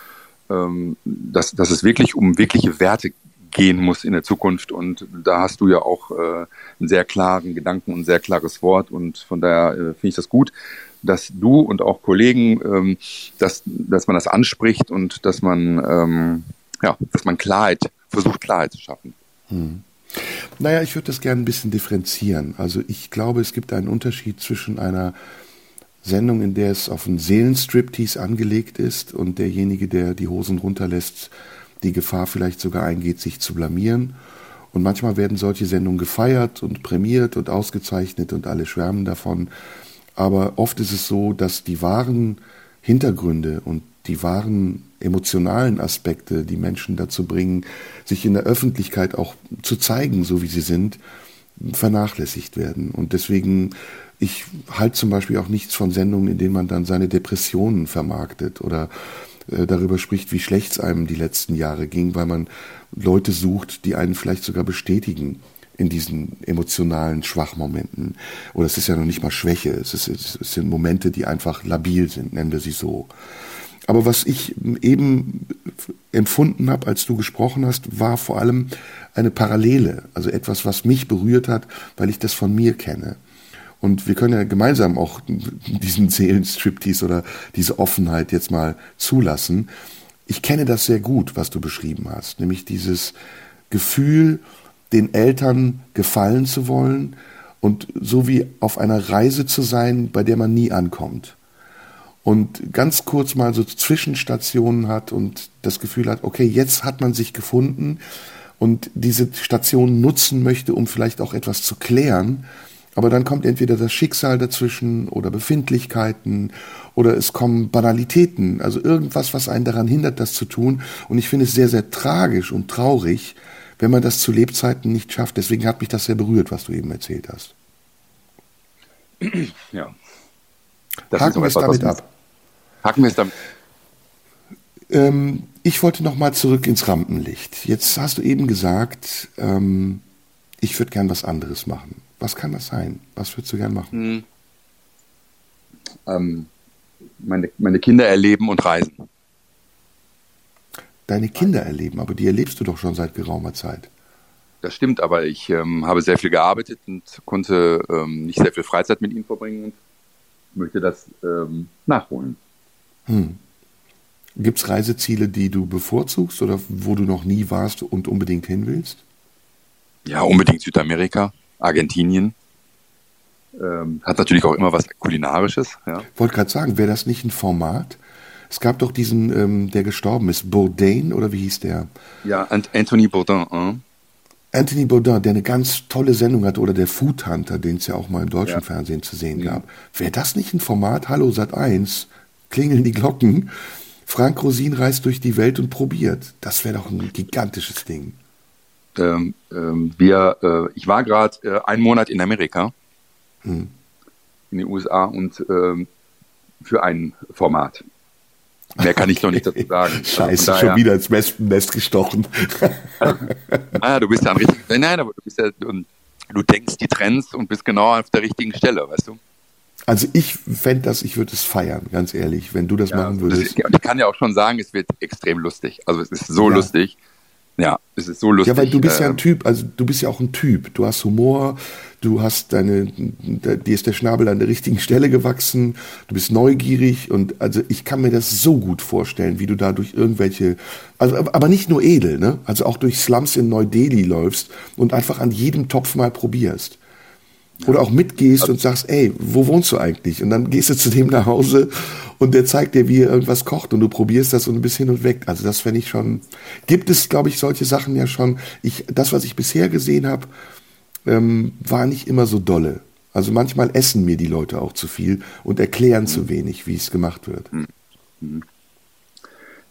ähm, dass, dass es wirklich um wirkliche Werte gehen muss in der Zukunft. Und da hast du ja auch äh, einen sehr klaren Gedanken und ein sehr klares Wort. Und von daher äh, finde ich das gut, dass du und auch Kollegen, ähm, dass, dass man das anspricht und dass man, ähm, ja, dass man Klarheit, versucht Klarheit zu schaffen. Hm. Naja, ich würde das gerne ein bisschen differenzieren. Also ich glaube, es gibt einen Unterschied zwischen einer Sendung, in der es auf einen Seelenstriptease angelegt ist und derjenige, der die Hosen runterlässt, die Gefahr vielleicht sogar eingeht, sich zu blamieren. Und manchmal werden solche Sendungen gefeiert und prämiert und ausgezeichnet und alle schwärmen davon. Aber oft ist es so, dass die wahren Hintergründe und die wahren emotionalen Aspekte die Menschen dazu bringen, sich in der Öffentlichkeit auch zu zeigen, so wie sie sind, vernachlässigt werden. Und deswegen, ich halte zum Beispiel auch nichts von Sendungen, in denen man dann seine Depressionen vermarktet oder äh, darüber spricht, wie schlecht es einem die letzten Jahre ging, weil man Leute sucht, die einen vielleicht sogar bestätigen in diesen emotionalen Schwachmomenten. Oder es ist ja noch nicht mal Schwäche, es, ist, es sind Momente, die einfach labil sind, nennen wir sie so. Aber was ich eben empfunden habe, als du gesprochen hast, war vor allem eine Parallele, also etwas, was mich berührt hat, weil ich das von mir kenne. Und wir können ja gemeinsam auch diesen Seelenstriptease oder diese Offenheit jetzt mal zulassen. Ich kenne das sehr gut, was du beschrieben hast, nämlich dieses Gefühl, den Eltern gefallen zu wollen und so wie auf einer Reise zu sein, bei der man nie ankommt und ganz kurz mal so Zwischenstationen hat und das Gefühl hat, okay, jetzt hat man sich gefunden und diese Station nutzen möchte, um vielleicht auch etwas zu klären. Aber dann kommt entweder das Schicksal dazwischen oder Befindlichkeiten oder es kommen Banalitäten, also irgendwas, was einen daran hindert, das zu tun. Und ich finde es sehr, sehr tragisch und traurig, wenn man das zu Lebzeiten nicht schafft. Deswegen hat mich das sehr berührt, was du eben erzählt hast. Ja. Das Haken wir es damit ab. Hacken wir es dann. Ähm, ich wollte noch mal zurück ins Rampenlicht. Jetzt hast du eben gesagt, ähm, ich würde gern was anderes machen. Was kann das sein? Was würdest du gern machen? Hm. Ähm, meine, meine Kinder erleben und reisen. Deine Kinder erleben, aber die erlebst du doch schon seit geraumer Zeit. Das stimmt, aber ich ähm, habe sehr viel gearbeitet und konnte ähm, nicht sehr viel Freizeit mit ihnen verbringen und möchte das ähm, nachholen. Hm. Gibt es Reiseziele, die du bevorzugst oder wo du noch nie warst und unbedingt hin willst? Ja, unbedingt Südamerika, Argentinien. Ähm, hat natürlich auch immer was Kulinarisches. Ja. Wollte gerade sagen, wäre das nicht ein Format? Es gab doch diesen, ähm, der gestorben ist, Bourdain oder wie hieß der? Ja, Anthony Bourdain. Hein? Anthony Bourdain, der eine ganz tolle Sendung hatte, oder der Food Hunter, den es ja auch mal im deutschen ja. Fernsehen zu sehen mhm. gab. Wäre das nicht ein Format? Hallo Sat 1, klingeln die Glocken. Frank Rosin reist durch die Welt und probiert. Das wäre doch ein gigantisches Ding. Ähm, ähm, wir, äh, ich war gerade äh, einen Monat in Amerika, hm. in den USA und ähm, für ein Format. Mehr kann ich noch nicht dazu sagen. Also Scheiße, daher, schon wieder ins Wespennest gestochen. naja, du bist ja ein richtig, nein, aber du bist ja, du denkst die Trends und bist genau auf der richtigen Stelle, weißt du? Also ich fände das, ich würde es feiern, ganz ehrlich, wenn du das ja, machen würdest. und ich kann ja auch schon sagen, es wird extrem lustig. Also es ist so ja. lustig. Ja, es ist so lustig. Ja, weil du bist ja ein ähm, Typ, also du bist ja auch ein Typ. Du hast Humor, du hast deine, dir ist der Schnabel an der richtigen Stelle gewachsen, du bist neugierig und also ich kann mir das so gut vorstellen, wie du da durch irgendwelche, also aber nicht nur edel, ne? Also auch durch Slums in Neu-Delhi läufst und einfach an jedem Topf mal probierst. Oder auch mitgehst und sagst, ey, wo wohnst du eigentlich? Und dann gehst du zu dem nach Hause und der zeigt dir, wie er irgendwas kocht und du probierst das und du bist hin und weg. Also das fände ich schon, gibt es, glaube ich, solche Sachen ja schon. Ich, das, was ich bisher gesehen habe, ähm, war nicht immer so dolle. Also manchmal essen mir die Leute auch zu viel und erklären mhm. zu wenig, wie es gemacht wird. Mhm. mhm.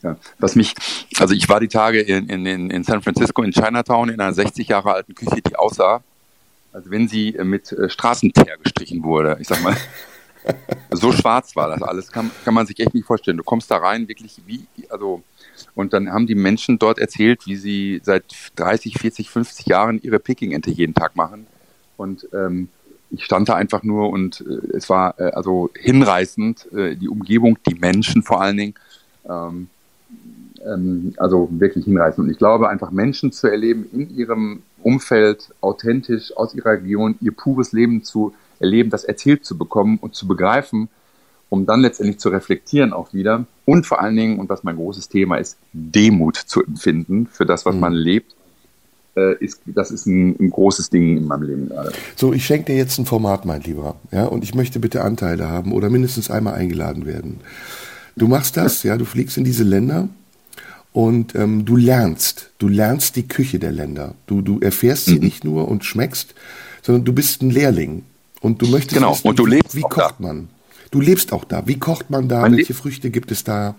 Ja, was mich, also ich war die Tage in, in, in San Francisco in Chinatown in einer 60 Jahre alten Küche, die aussah, als wenn sie äh, mit äh, Straßenteer gestrichen wurde. Ich sag mal, so schwarz war das alles, kann, kann man sich echt nicht vorstellen. Du kommst da rein, wirklich wie, also, und dann haben die Menschen dort erzählt, wie sie seit 30, 40, 50 Jahren ihre Peking-Ente jeden Tag machen. Und ähm, ich stand da einfach nur und äh, es war äh, also hinreißend, äh, die Umgebung, die Menschen vor allen Dingen. Ähm, ähm, also wirklich hinreißend. Und ich glaube, einfach Menschen zu erleben in ihrem Umfeld, authentisch aus ihrer Region, ihr pures Leben zu erleben, das erzählt zu bekommen und zu begreifen, um dann letztendlich zu reflektieren auch wieder und vor allen Dingen, und was mein großes Thema ist, Demut zu empfinden für das, was mhm. man lebt äh, ist, das ist ein, ein, großes Ding in meinem Leben gerade. So, ich schenke dir jetzt ein Format, mein Lieber, ja, und ich möchte bitte Anteile haben oder mindestens einmal eingeladen werden. Du machst das, ja, du fliegst in diese Länder und ähm, du lernst, du lernst die Küche der Länder. Du, du erfährst sie mhm. nicht nur und schmeckst, sondern du bist ein Lehrling und du möchtest genau. wissen, und du lebst wie, wie kocht da. man. Du lebst auch da. Wie kocht man da? Man Welche Früchte gibt es da?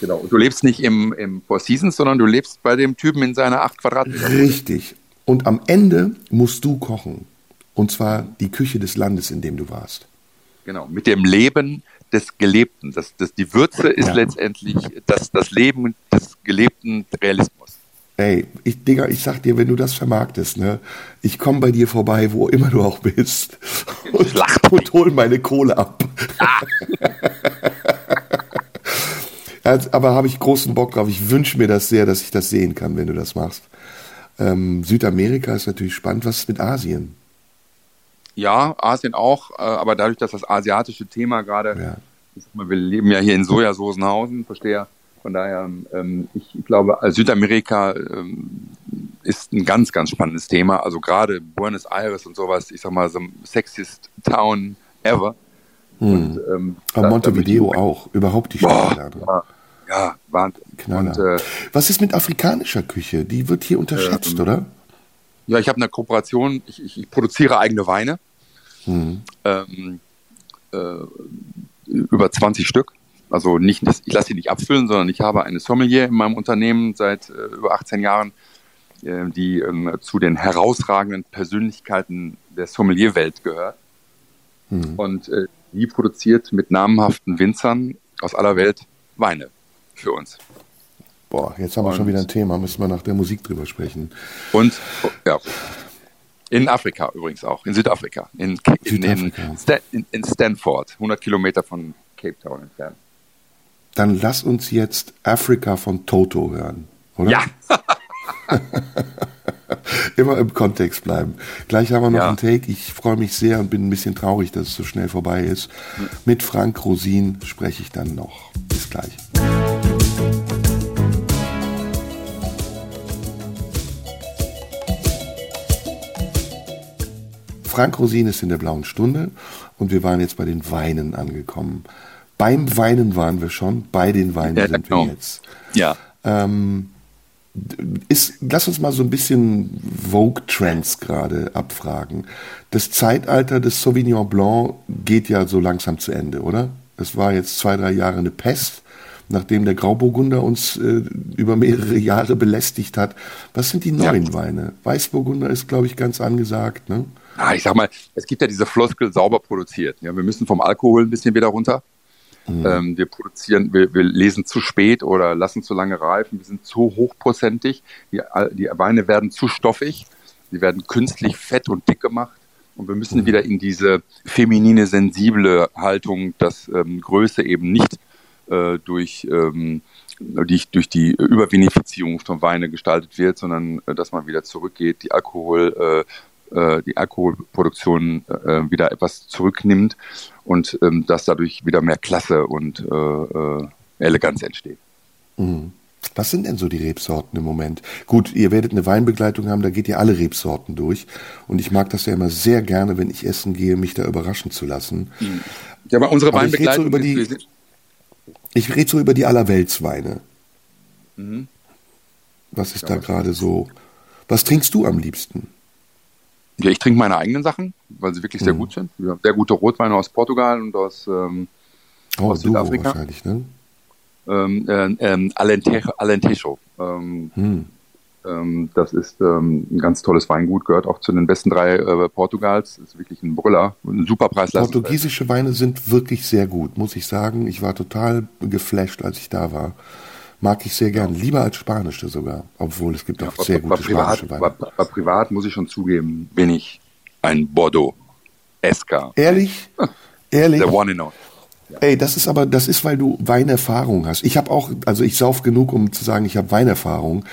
Genau. Und du lebst nicht im, im Four Seasons, sondern du lebst bei dem Typen in seiner acht Quadratmeter. Richtig. Und am Ende musst du kochen. Und zwar die Küche des Landes, in dem du warst. Genau. Mit dem Leben des Gelebten. Das, das, die Würze ist ja. letztendlich das, das Leben des gelebten Realismus. Ey, ich, Digga, ich sag dir, wenn du das vermarktest, ne, ich komme bei dir vorbei, wo immer du auch bist. Und, und hol meine Kohle ab. Ah. Aber habe ich großen Bock drauf. Ich wünsche mir das sehr, dass ich das sehen kann, wenn du das machst. Ähm, Südamerika ist natürlich spannend. Was ist mit Asien? Ja, Asien auch, äh, aber dadurch, dass das asiatische Thema gerade, ja. wir leben ja hier in Sojasoßenhausen, verstehe. Von daher, ähm, ich glaube, Südamerika ähm, ist ein ganz, ganz spannendes Thema. Also gerade Buenos Aires und sowas, ich sag mal, so sexiest Town ever. Hm. Und, ähm, Aber Montevideo auch, überhaupt die Stadt. Ja, ja, Wahnsinn. Und, äh, Was ist mit afrikanischer Küche? Die wird hier unterschätzt, ähm, oder? Ja, ich habe eine Kooperation, ich, ich, ich, produziere eigene Weine. Hm. Ähm, äh, über 20 Stück. Also nicht, ich lasse sie nicht abfüllen, sondern ich habe eine Sommelier in meinem Unternehmen seit äh, über 18 Jahren, äh, die ähm, zu den herausragenden Persönlichkeiten der Sommelierwelt gehört. Hm. Und äh, die produziert mit namhaften Winzern aus aller Welt Weine für uns. Boah, jetzt haben wir schon wieder ein Thema, müssen wir nach der Musik drüber sprechen. Und ja, in Afrika übrigens auch, in Südafrika, in, in, Südafrika. in, in Stanford, 100 Kilometer von Cape Town entfernt. Dann lass uns jetzt Afrika von Toto hören, oder? Ja. Immer im Kontext bleiben. Gleich haben wir noch ja. einen Take. Ich freue mich sehr und bin ein bisschen traurig, dass es so schnell vorbei ist. Mit Frank Rosin spreche ich dann noch. Bis gleich. Frank Rosin ist in der blauen Stunde und wir waren jetzt bei den Weinen angekommen. Beim Weinen waren wir schon, bei den Weinen ja, sind wir genau. jetzt. Ja. Ähm, ist, lass uns mal so ein bisschen Vogue-Trends gerade abfragen. Das Zeitalter des Sauvignon Blanc geht ja so langsam zu Ende, oder? Es war jetzt zwei, drei Jahre eine Pest, nachdem der Grauburgunder uns äh, über mehrere Jahre belästigt hat. Was sind die neuen ja. Weine? Weißburgunder ist, glaube ich, ganz angesagt, ne? Ah, ich sag mal, es gibt ja diese Floskel sauber produziert. Ja, wir müssen vom Alkohol ein bisschen wieder runter. Mhm. Ähm, wir produzieren, wir, wir lesen zu spät oder lassen zu lange reifen, wir sind zu hochprozentig, die, die Weine werden zu stoffig, sie werden künstlich fett und dick gemacht. Und wir müssen mhm. wieder in diese feminine, sensible Haltung, dass ähm, Größe eben nicht äh, durch, ähm, die, durch die Übervinifizierung von Weine gestaltet wird, sondern äh, dass man wieder zurückgeht, die Alkohol, äh, äh die Alkoholproduktion äh, wieder etwas zurücknimmt und ähm, dass dadurch wieder mehr Klasse und äh, äh, Eleganz entsteht. Mhm. Was sind denn so die Rebsorten im Moment? Gut, ihr werdet eine Weinbegleitung haben, da geht ihr alle Rebsorten durch. Und ich mag das ja immer sehr gerne, wenn ich essen gehe, mich da überraschen zu lassen. Mhm. Ja, aber unsere aber Weinbegleitung. Ich rede so über die, ich rede so über die Allerweltsweine. Mhm. Was ist ja, da gerade so? Was trinkst du am liebsten? Ja, ich trinke meine eigenen Sachen, weil sie wirklich sehr mhm. gut sind. Wir haben sehr gute Rotweine aus Portugal und aus, ähm, oh, aus Südafrika. wahrscheinlich, ne? Ähm, äh, ähm, Alentejo. Alentejo. Ähm, hm. ähm, das ist ähm, ein ganz tolles Weingut, gehört auch zu den besten drei äh, Portugals. Ist wirklich ein Brüller, ein super Preis. Portugiesische Weine sind wirklich sehr gut, muss ich sagen. Ich war total geflasht, als ich da war. Mag ich sehr gern. Lieber als spanische sogar. Obwohl es gibt ja, auch sehr gute privat, spanische Weine. Bei, bei privat muss ich schon zugeben, bin ich ein Bordeaux. SK. Ehrlich? Ehrlich? The one and only. Ey, das ist aber, das ist, weil du Weinerfahrung hast. Ich habe auch, also ich sauf genug, um zu sagen, ich habe Weinerfahrung.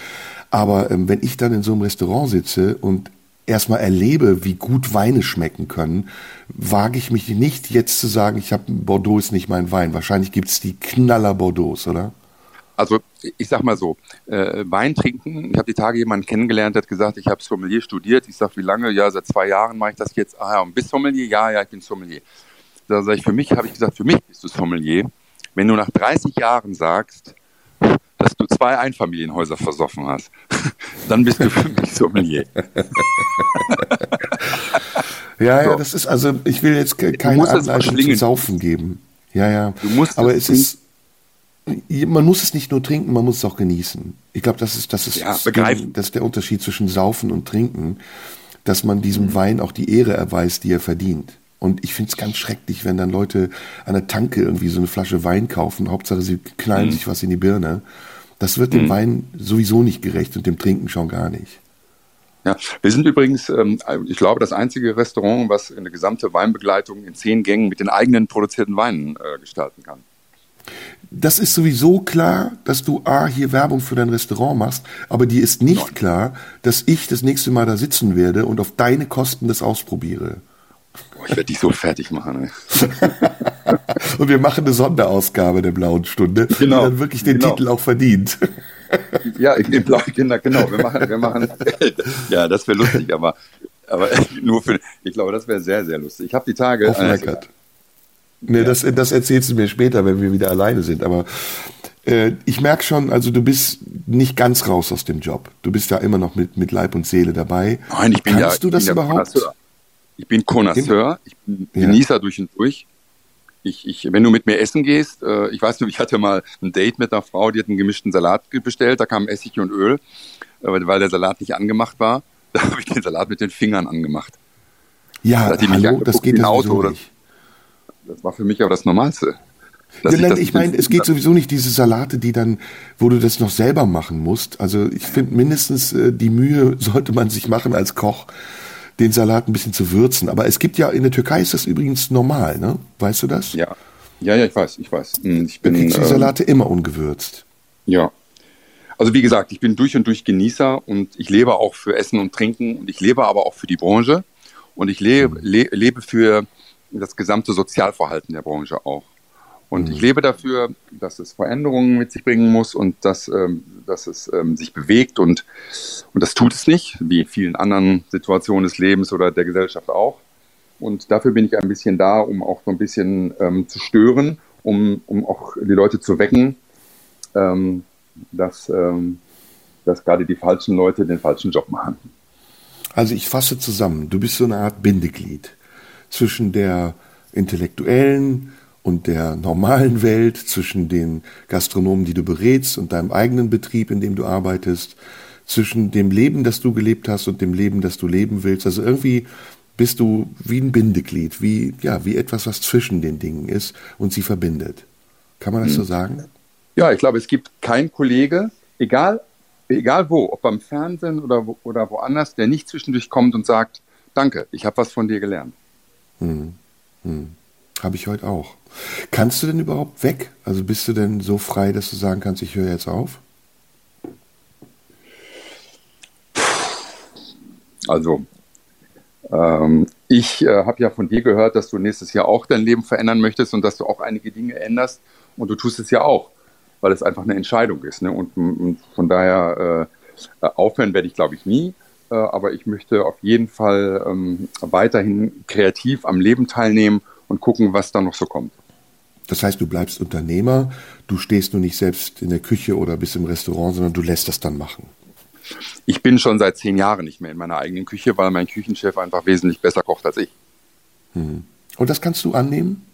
Aber ähm, wenn ich dann in so einem Restaurant sitze und erstmal erlebe, wie gut Weine schmecken können, wage ich mich nicht jetzt zu sagen, ich habe Bordeaux ist nicht mein Wein. Wahrscheinlich gibt's die Knaller Bordeaux, oder? Also ich sag mal so, äh, Wein trinken, ich habe die Tage jemanden kennengelernt, der hat gesagt, ich habe Sommelier studiert. Ich sag, wie lange? Ja, seit zwei Jahren mache ich das jetzt. Ah ja, und bist Sommelier? Ja, ja, ich bin Sommelier. Da sage ich, für mich habe ich gesagt, für mich bist du Sommelier. Wenn du nach 30 Jahren sagst, dass du zwei Einfamilienhäuser versoffen hast, dann bist du für mich Sommelier. ja, ja, So. das ist, also ich will jetzt ke- keine Anleitung zum. Saufen geben. Ja, ja. Du musst Aber es ist, man muss es nicht nur trinken, man muss es auch genießen. Ich glaube, das ist, das ist, Ja, begreifen. das ist der Unterschied zwischen Saufen und Trinken, dass man diesem Mhm. Wein auch die Ehre erweist, die er verdient. Und ich finde es ganz schrecklich, wenn dann Leute an der Tanke irgendwie so eine Flasche Wein kaufen. Hauptsache, sie knallen Mhm. sich was in die Birne. Das wird dem Wein sowieso nicht gerecht und dem Trinken schon gar nicht. Ja, wir sind übrigens, ähm, ich glaube, das einzige Restaurant, was eine gesamte Weinbegleitung in zehn Gängen mit den eigenen produzierten Weinen äh, gestalten kann. Das ist sowieso klar, dass du A, hier Werbung für dein Restaurant machst, aber dir ist nicht klar, dass ich das nächste Mal da sitzen werde und auf deine Kosten das ausprobiere. Boah, ich werde dich so fertig machen. Ey. Und wir machen eine Sonderausgabe der Blauen Stunde, Genau, die dann wirklich den genau. Titel auch verdient. Ja, in dem Blau, genau, genau. Wir machen, wir machen. ja, das wäre lustig, aber, aber nur für. Ich glaube, das wäre sehr, sehr lustig. Ich habe die Tage. Auf Record. Nee, das, das erzählst du mir später, wenn wir wieder alleine sind. Aber äh, ich merke schon, also du bist nicht ganz raus aus dem Job. Du bist ja immer noch mit, mit Leib und Seele dabei. Nein, ich bin Kannst ja. du das ich bin ja überhaupt? Connoisseur. Ich bin Connoisseur, ich bin Ja. Genießer durch und durch. Ich, ich, wenn du mit mir essen gehst, äh, ich weiß nur, ich hatte mal ein Date mit einer Frau, die hat einen gemischten Salat bestellt, da kam Essig und Öl, äh, weil der Salat nicht angemacht war. Da habe ich den Salat mit den Fingern angemacht. Ja, mich hallo, das geht ja Auto, nicht. Das war für mich aber das Normalste. Dass Ja, ich den meine, es geht sowieso nicht diese Salate, die dann, wo du das noch selber machen musst. Also ich finde mindestens äh, die Mühe sollte man sich machen als Koch, den Salat ein bisschen zu würzen. Aber es gibt ja in der Türkei ist das übrigens normal, ne? Weißt du das? Ja, ja, ja, ich weiß, ich weiß. Hm, Ich Du bin, kriegst die ähm, Salate immer ungewürzt. Ja. Also wie gesagt, ich bin durch und durch Genießer und ich lebe auch für Essen und Trinken und ich lebe aber auch für die Branche und ich lebe, le lebe für das gesamte Sozialverhalten der Branche auch. Und ich lebe dafür, dass es Veränderungen mit sich bringen muss und dass, ähm, dass es ähm, sich bewegt und, und das tut es nicht, wie in vielen anderen Situationen des Lebens oder der Gesellschaft auch. Und dafür bin ich ein bisschen da, um auch so ein bisschen ähm, zu stören, um, um auch die Leute zu wecken, ähm, dass, ähm, dass gerade die falschen Leute den falschen Job machen. Also ich fasse zusammen, du bist so eine Art Bindeglied zwischen der intellektuellen und der normalen Welt, zwischen den Gastronomen, die du berätst und deinem eigenen Betrieb, in dem du arbeitest, zwischen dem Leben, das du gelebt hast und dem Leben, das du leben willst. Also irgendwie bist du wie ein Bindeglied, wie, ja, wie etwas, was zwischen den Dingen ist und sie verbindet. Kann man das so sagen? Ja, ich glaube, es gibt keinen Kollege, egal, egal wo, ob beim Fernsehen oder, wo, oder woanders, der nicht zwischendurch kommt und sagt, danke, ich habe was von dir gelernt. Habe ich heute auch. Kannst du denn überhaupt weg? Also bist du denn so frei, dass du sagen kannst, ich höre jetzt auf? Also, ähm, ich äh, habe ja von dir gehört, dass du nächstes Jahr auch dein Leben verändern möchtest und dass du auch einige Dinge änderst. Und du tust es ja auch, weil es einfach eine Entscheidung ist. Ne? Und, und von daher äh, aufhören werde ich, glaube ich, nie. Äh, aber ich möchte auf jeden Fall ähm, weiterhin kreativ am Leben teilnehmen und gucken, was da noch so kommt. Das heißt, du bleibst Unternehmer, du stehst nur nicht selbst in der Küche oder bist im Restaurant, sondern du lässt das dann machen. Ich bin schon seit zehn Jahren nicht mehr in meiner eigenen Küche, weil mein Küchenchef einfach wesentlich besser kocht als ich. Und das kannst du annehmen?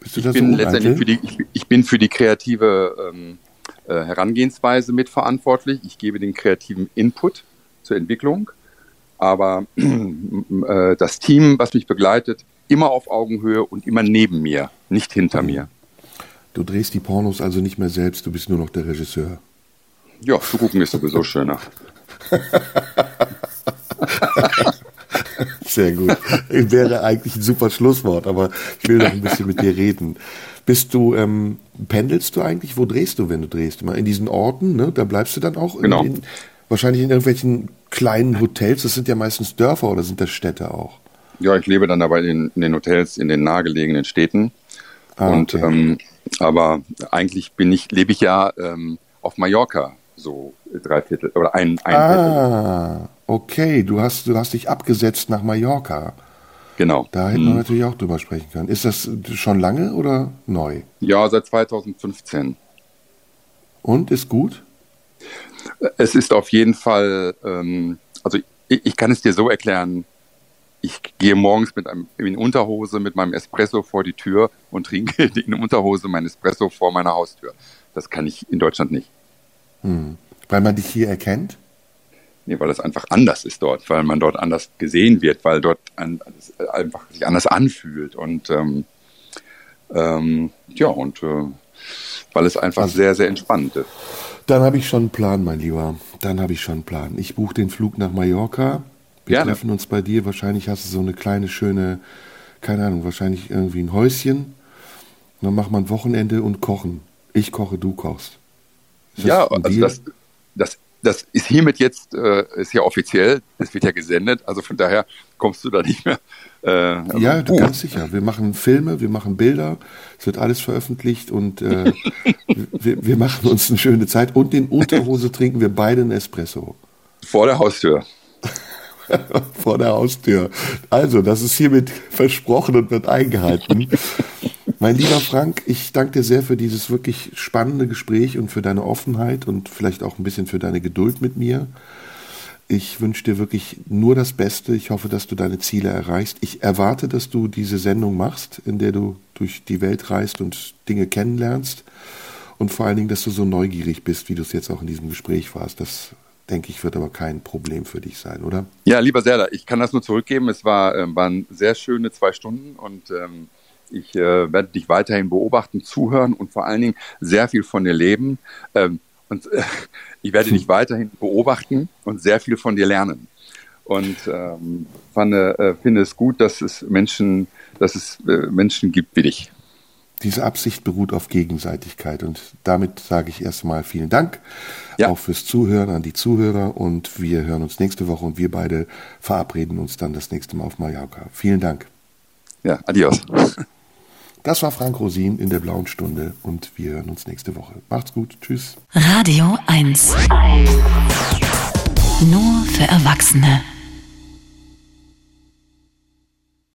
Bist du Ich bin so letztendlich für die, ich, ich bin für die kreative ähm, äh, Herangehensweise mitverantwortlich. Ich gebe den kreativen Input zur Entwicklung, aber äh, das Team, was mich begleitet, immer auf Augenhöhe und immer neben mir, nicht hinter mir. Du drehst die Pornos also nicht mehr selbst, du bist nur noch der Regisseur. Ja, zugucken ist sowieso schöner. Sehr gut. Wäre eigentlich ein super Schlusswort, aber ich will noch ein bisschen mit dir reden. Bist du, ähm, pendelst du eigentlich? Wo drehst du, wenn du drehst? Mal in diesen Orten, ne? Da bleibst du dann auch genau. in, wahrscheinlich in irgendwelchen kleinen Hotels. Das sind ja meistens Dörfer oder sind das Städte auch? Ja, ich lebe dann dabei in, in den Hotels in den nahegelegenen Städten. Ah, und okay. ähm, aber eigentlich bin ich, lebe ich ja ähm, auf Mallorca so drei Viertel oder ein, ein ah, Viertel. okay. Du hast, du hast dich abgesetzt nach Mallorca. Genau. Da hätten wir hm. natürlich auch drüber sprechen können. Ist das schon lange oder neu? Ja, seit 2015. Und ist gut? Es ist auf jeden Fall, ähm, also ich, ich, kann es dir so erklären, ich gehe morgens mit einem, in Unterhose mit meinem Espresso vor die Tür und trinke in Unterhose mein Espresso vor meiner Haustür. Das kann ich in Deutschland nicht. Hm. Weil man dich hier erkennt? Nee, weil das einfach anders ist dort, weil man dort anders gesehen wird, weil dort ein, einfach sich anders anfühlt und ähm, ähm, ja, und äh, weil es einfach also, sehr, sehr entspannt ist. Dann habe ich schon einen Plan, mein Lieber. Dann habe ich schon einen Plan. Ich buche den Flug nach Mallorca. Wir Gerne. treffen uns bei dir. Wahrscheinlich hast du so eine kleine, schöne, keine Ahnung, wahrscheinlich irgendwie ein Häuschen. Und dann macht man Wochenende und kochen. Ich koche, du kochst. Ja, also das, das das ist hiermit jetzt, äh, ist ja offiziell, es wird ja gesendet, also von daher kommst du da nicht mehr. Äh, ja, du kannst sicher. Wir machen Filme, wir machen Bilder, es wird alles veröffentlicht und äh, wir, wir, machen uns eine schöne Zeit und in Unterhose trinken wir beide einen Espresso. Vor der Haustür. Vor der Haustür. Also, das ist hiermit versprochen und wird eingehalten. Mein lieber Frank, ich danke dir sehr für dieses wirklich spannende Gespräch und für deine Offenheit und vielleicht auch ein bisschen für deine Geduld mit mir. Ich wünsche dir wirklich nur das Beste. Ich hoffe, dass du deine Ziele erreichst. Ich erwarte, dass du diese Sendung machst, in der du durch die Welt reist und Dinge kennenlernst. Und vor allen Dingen, dass du so neugierig bist, wie du es jetzt auch in diesem Gespräch warst. Das, denke ich, wird aber kein Problem für dich sein, oder? Ja, lieber Serda, ich kann das nur zurückgeben. Es war, äh, waren sehr schöne zwei Stunden und ähm, ich äh, werde dich weiterhin beobachten, zuhören und vor allen Dingen sehr viel von dir leben. Ähm, und äh, ich werde dich weiterhin beobachten und sehr viel von dir lernen. Und ähm, fand, äh, finde es gut, dass es Menschen, dass es äh, Menschen gibt wie dich. Diese Absicht beruht auf Gegenseitigkeit und damit sage ich erstmal vielen Dank ja. auch fürs Zuhören an die Zuhörer und wir hören uns nächste Woche und wir beide verabreden uns dann das nächste Mal auf Mallorca. Vielen Dank. Ja, adios. Das war Frank Rosin in der blauen Stunde und wir hören uns nächste Woche. Macht's gut. Tschüss. Radio 1. Nur für Erwachsene.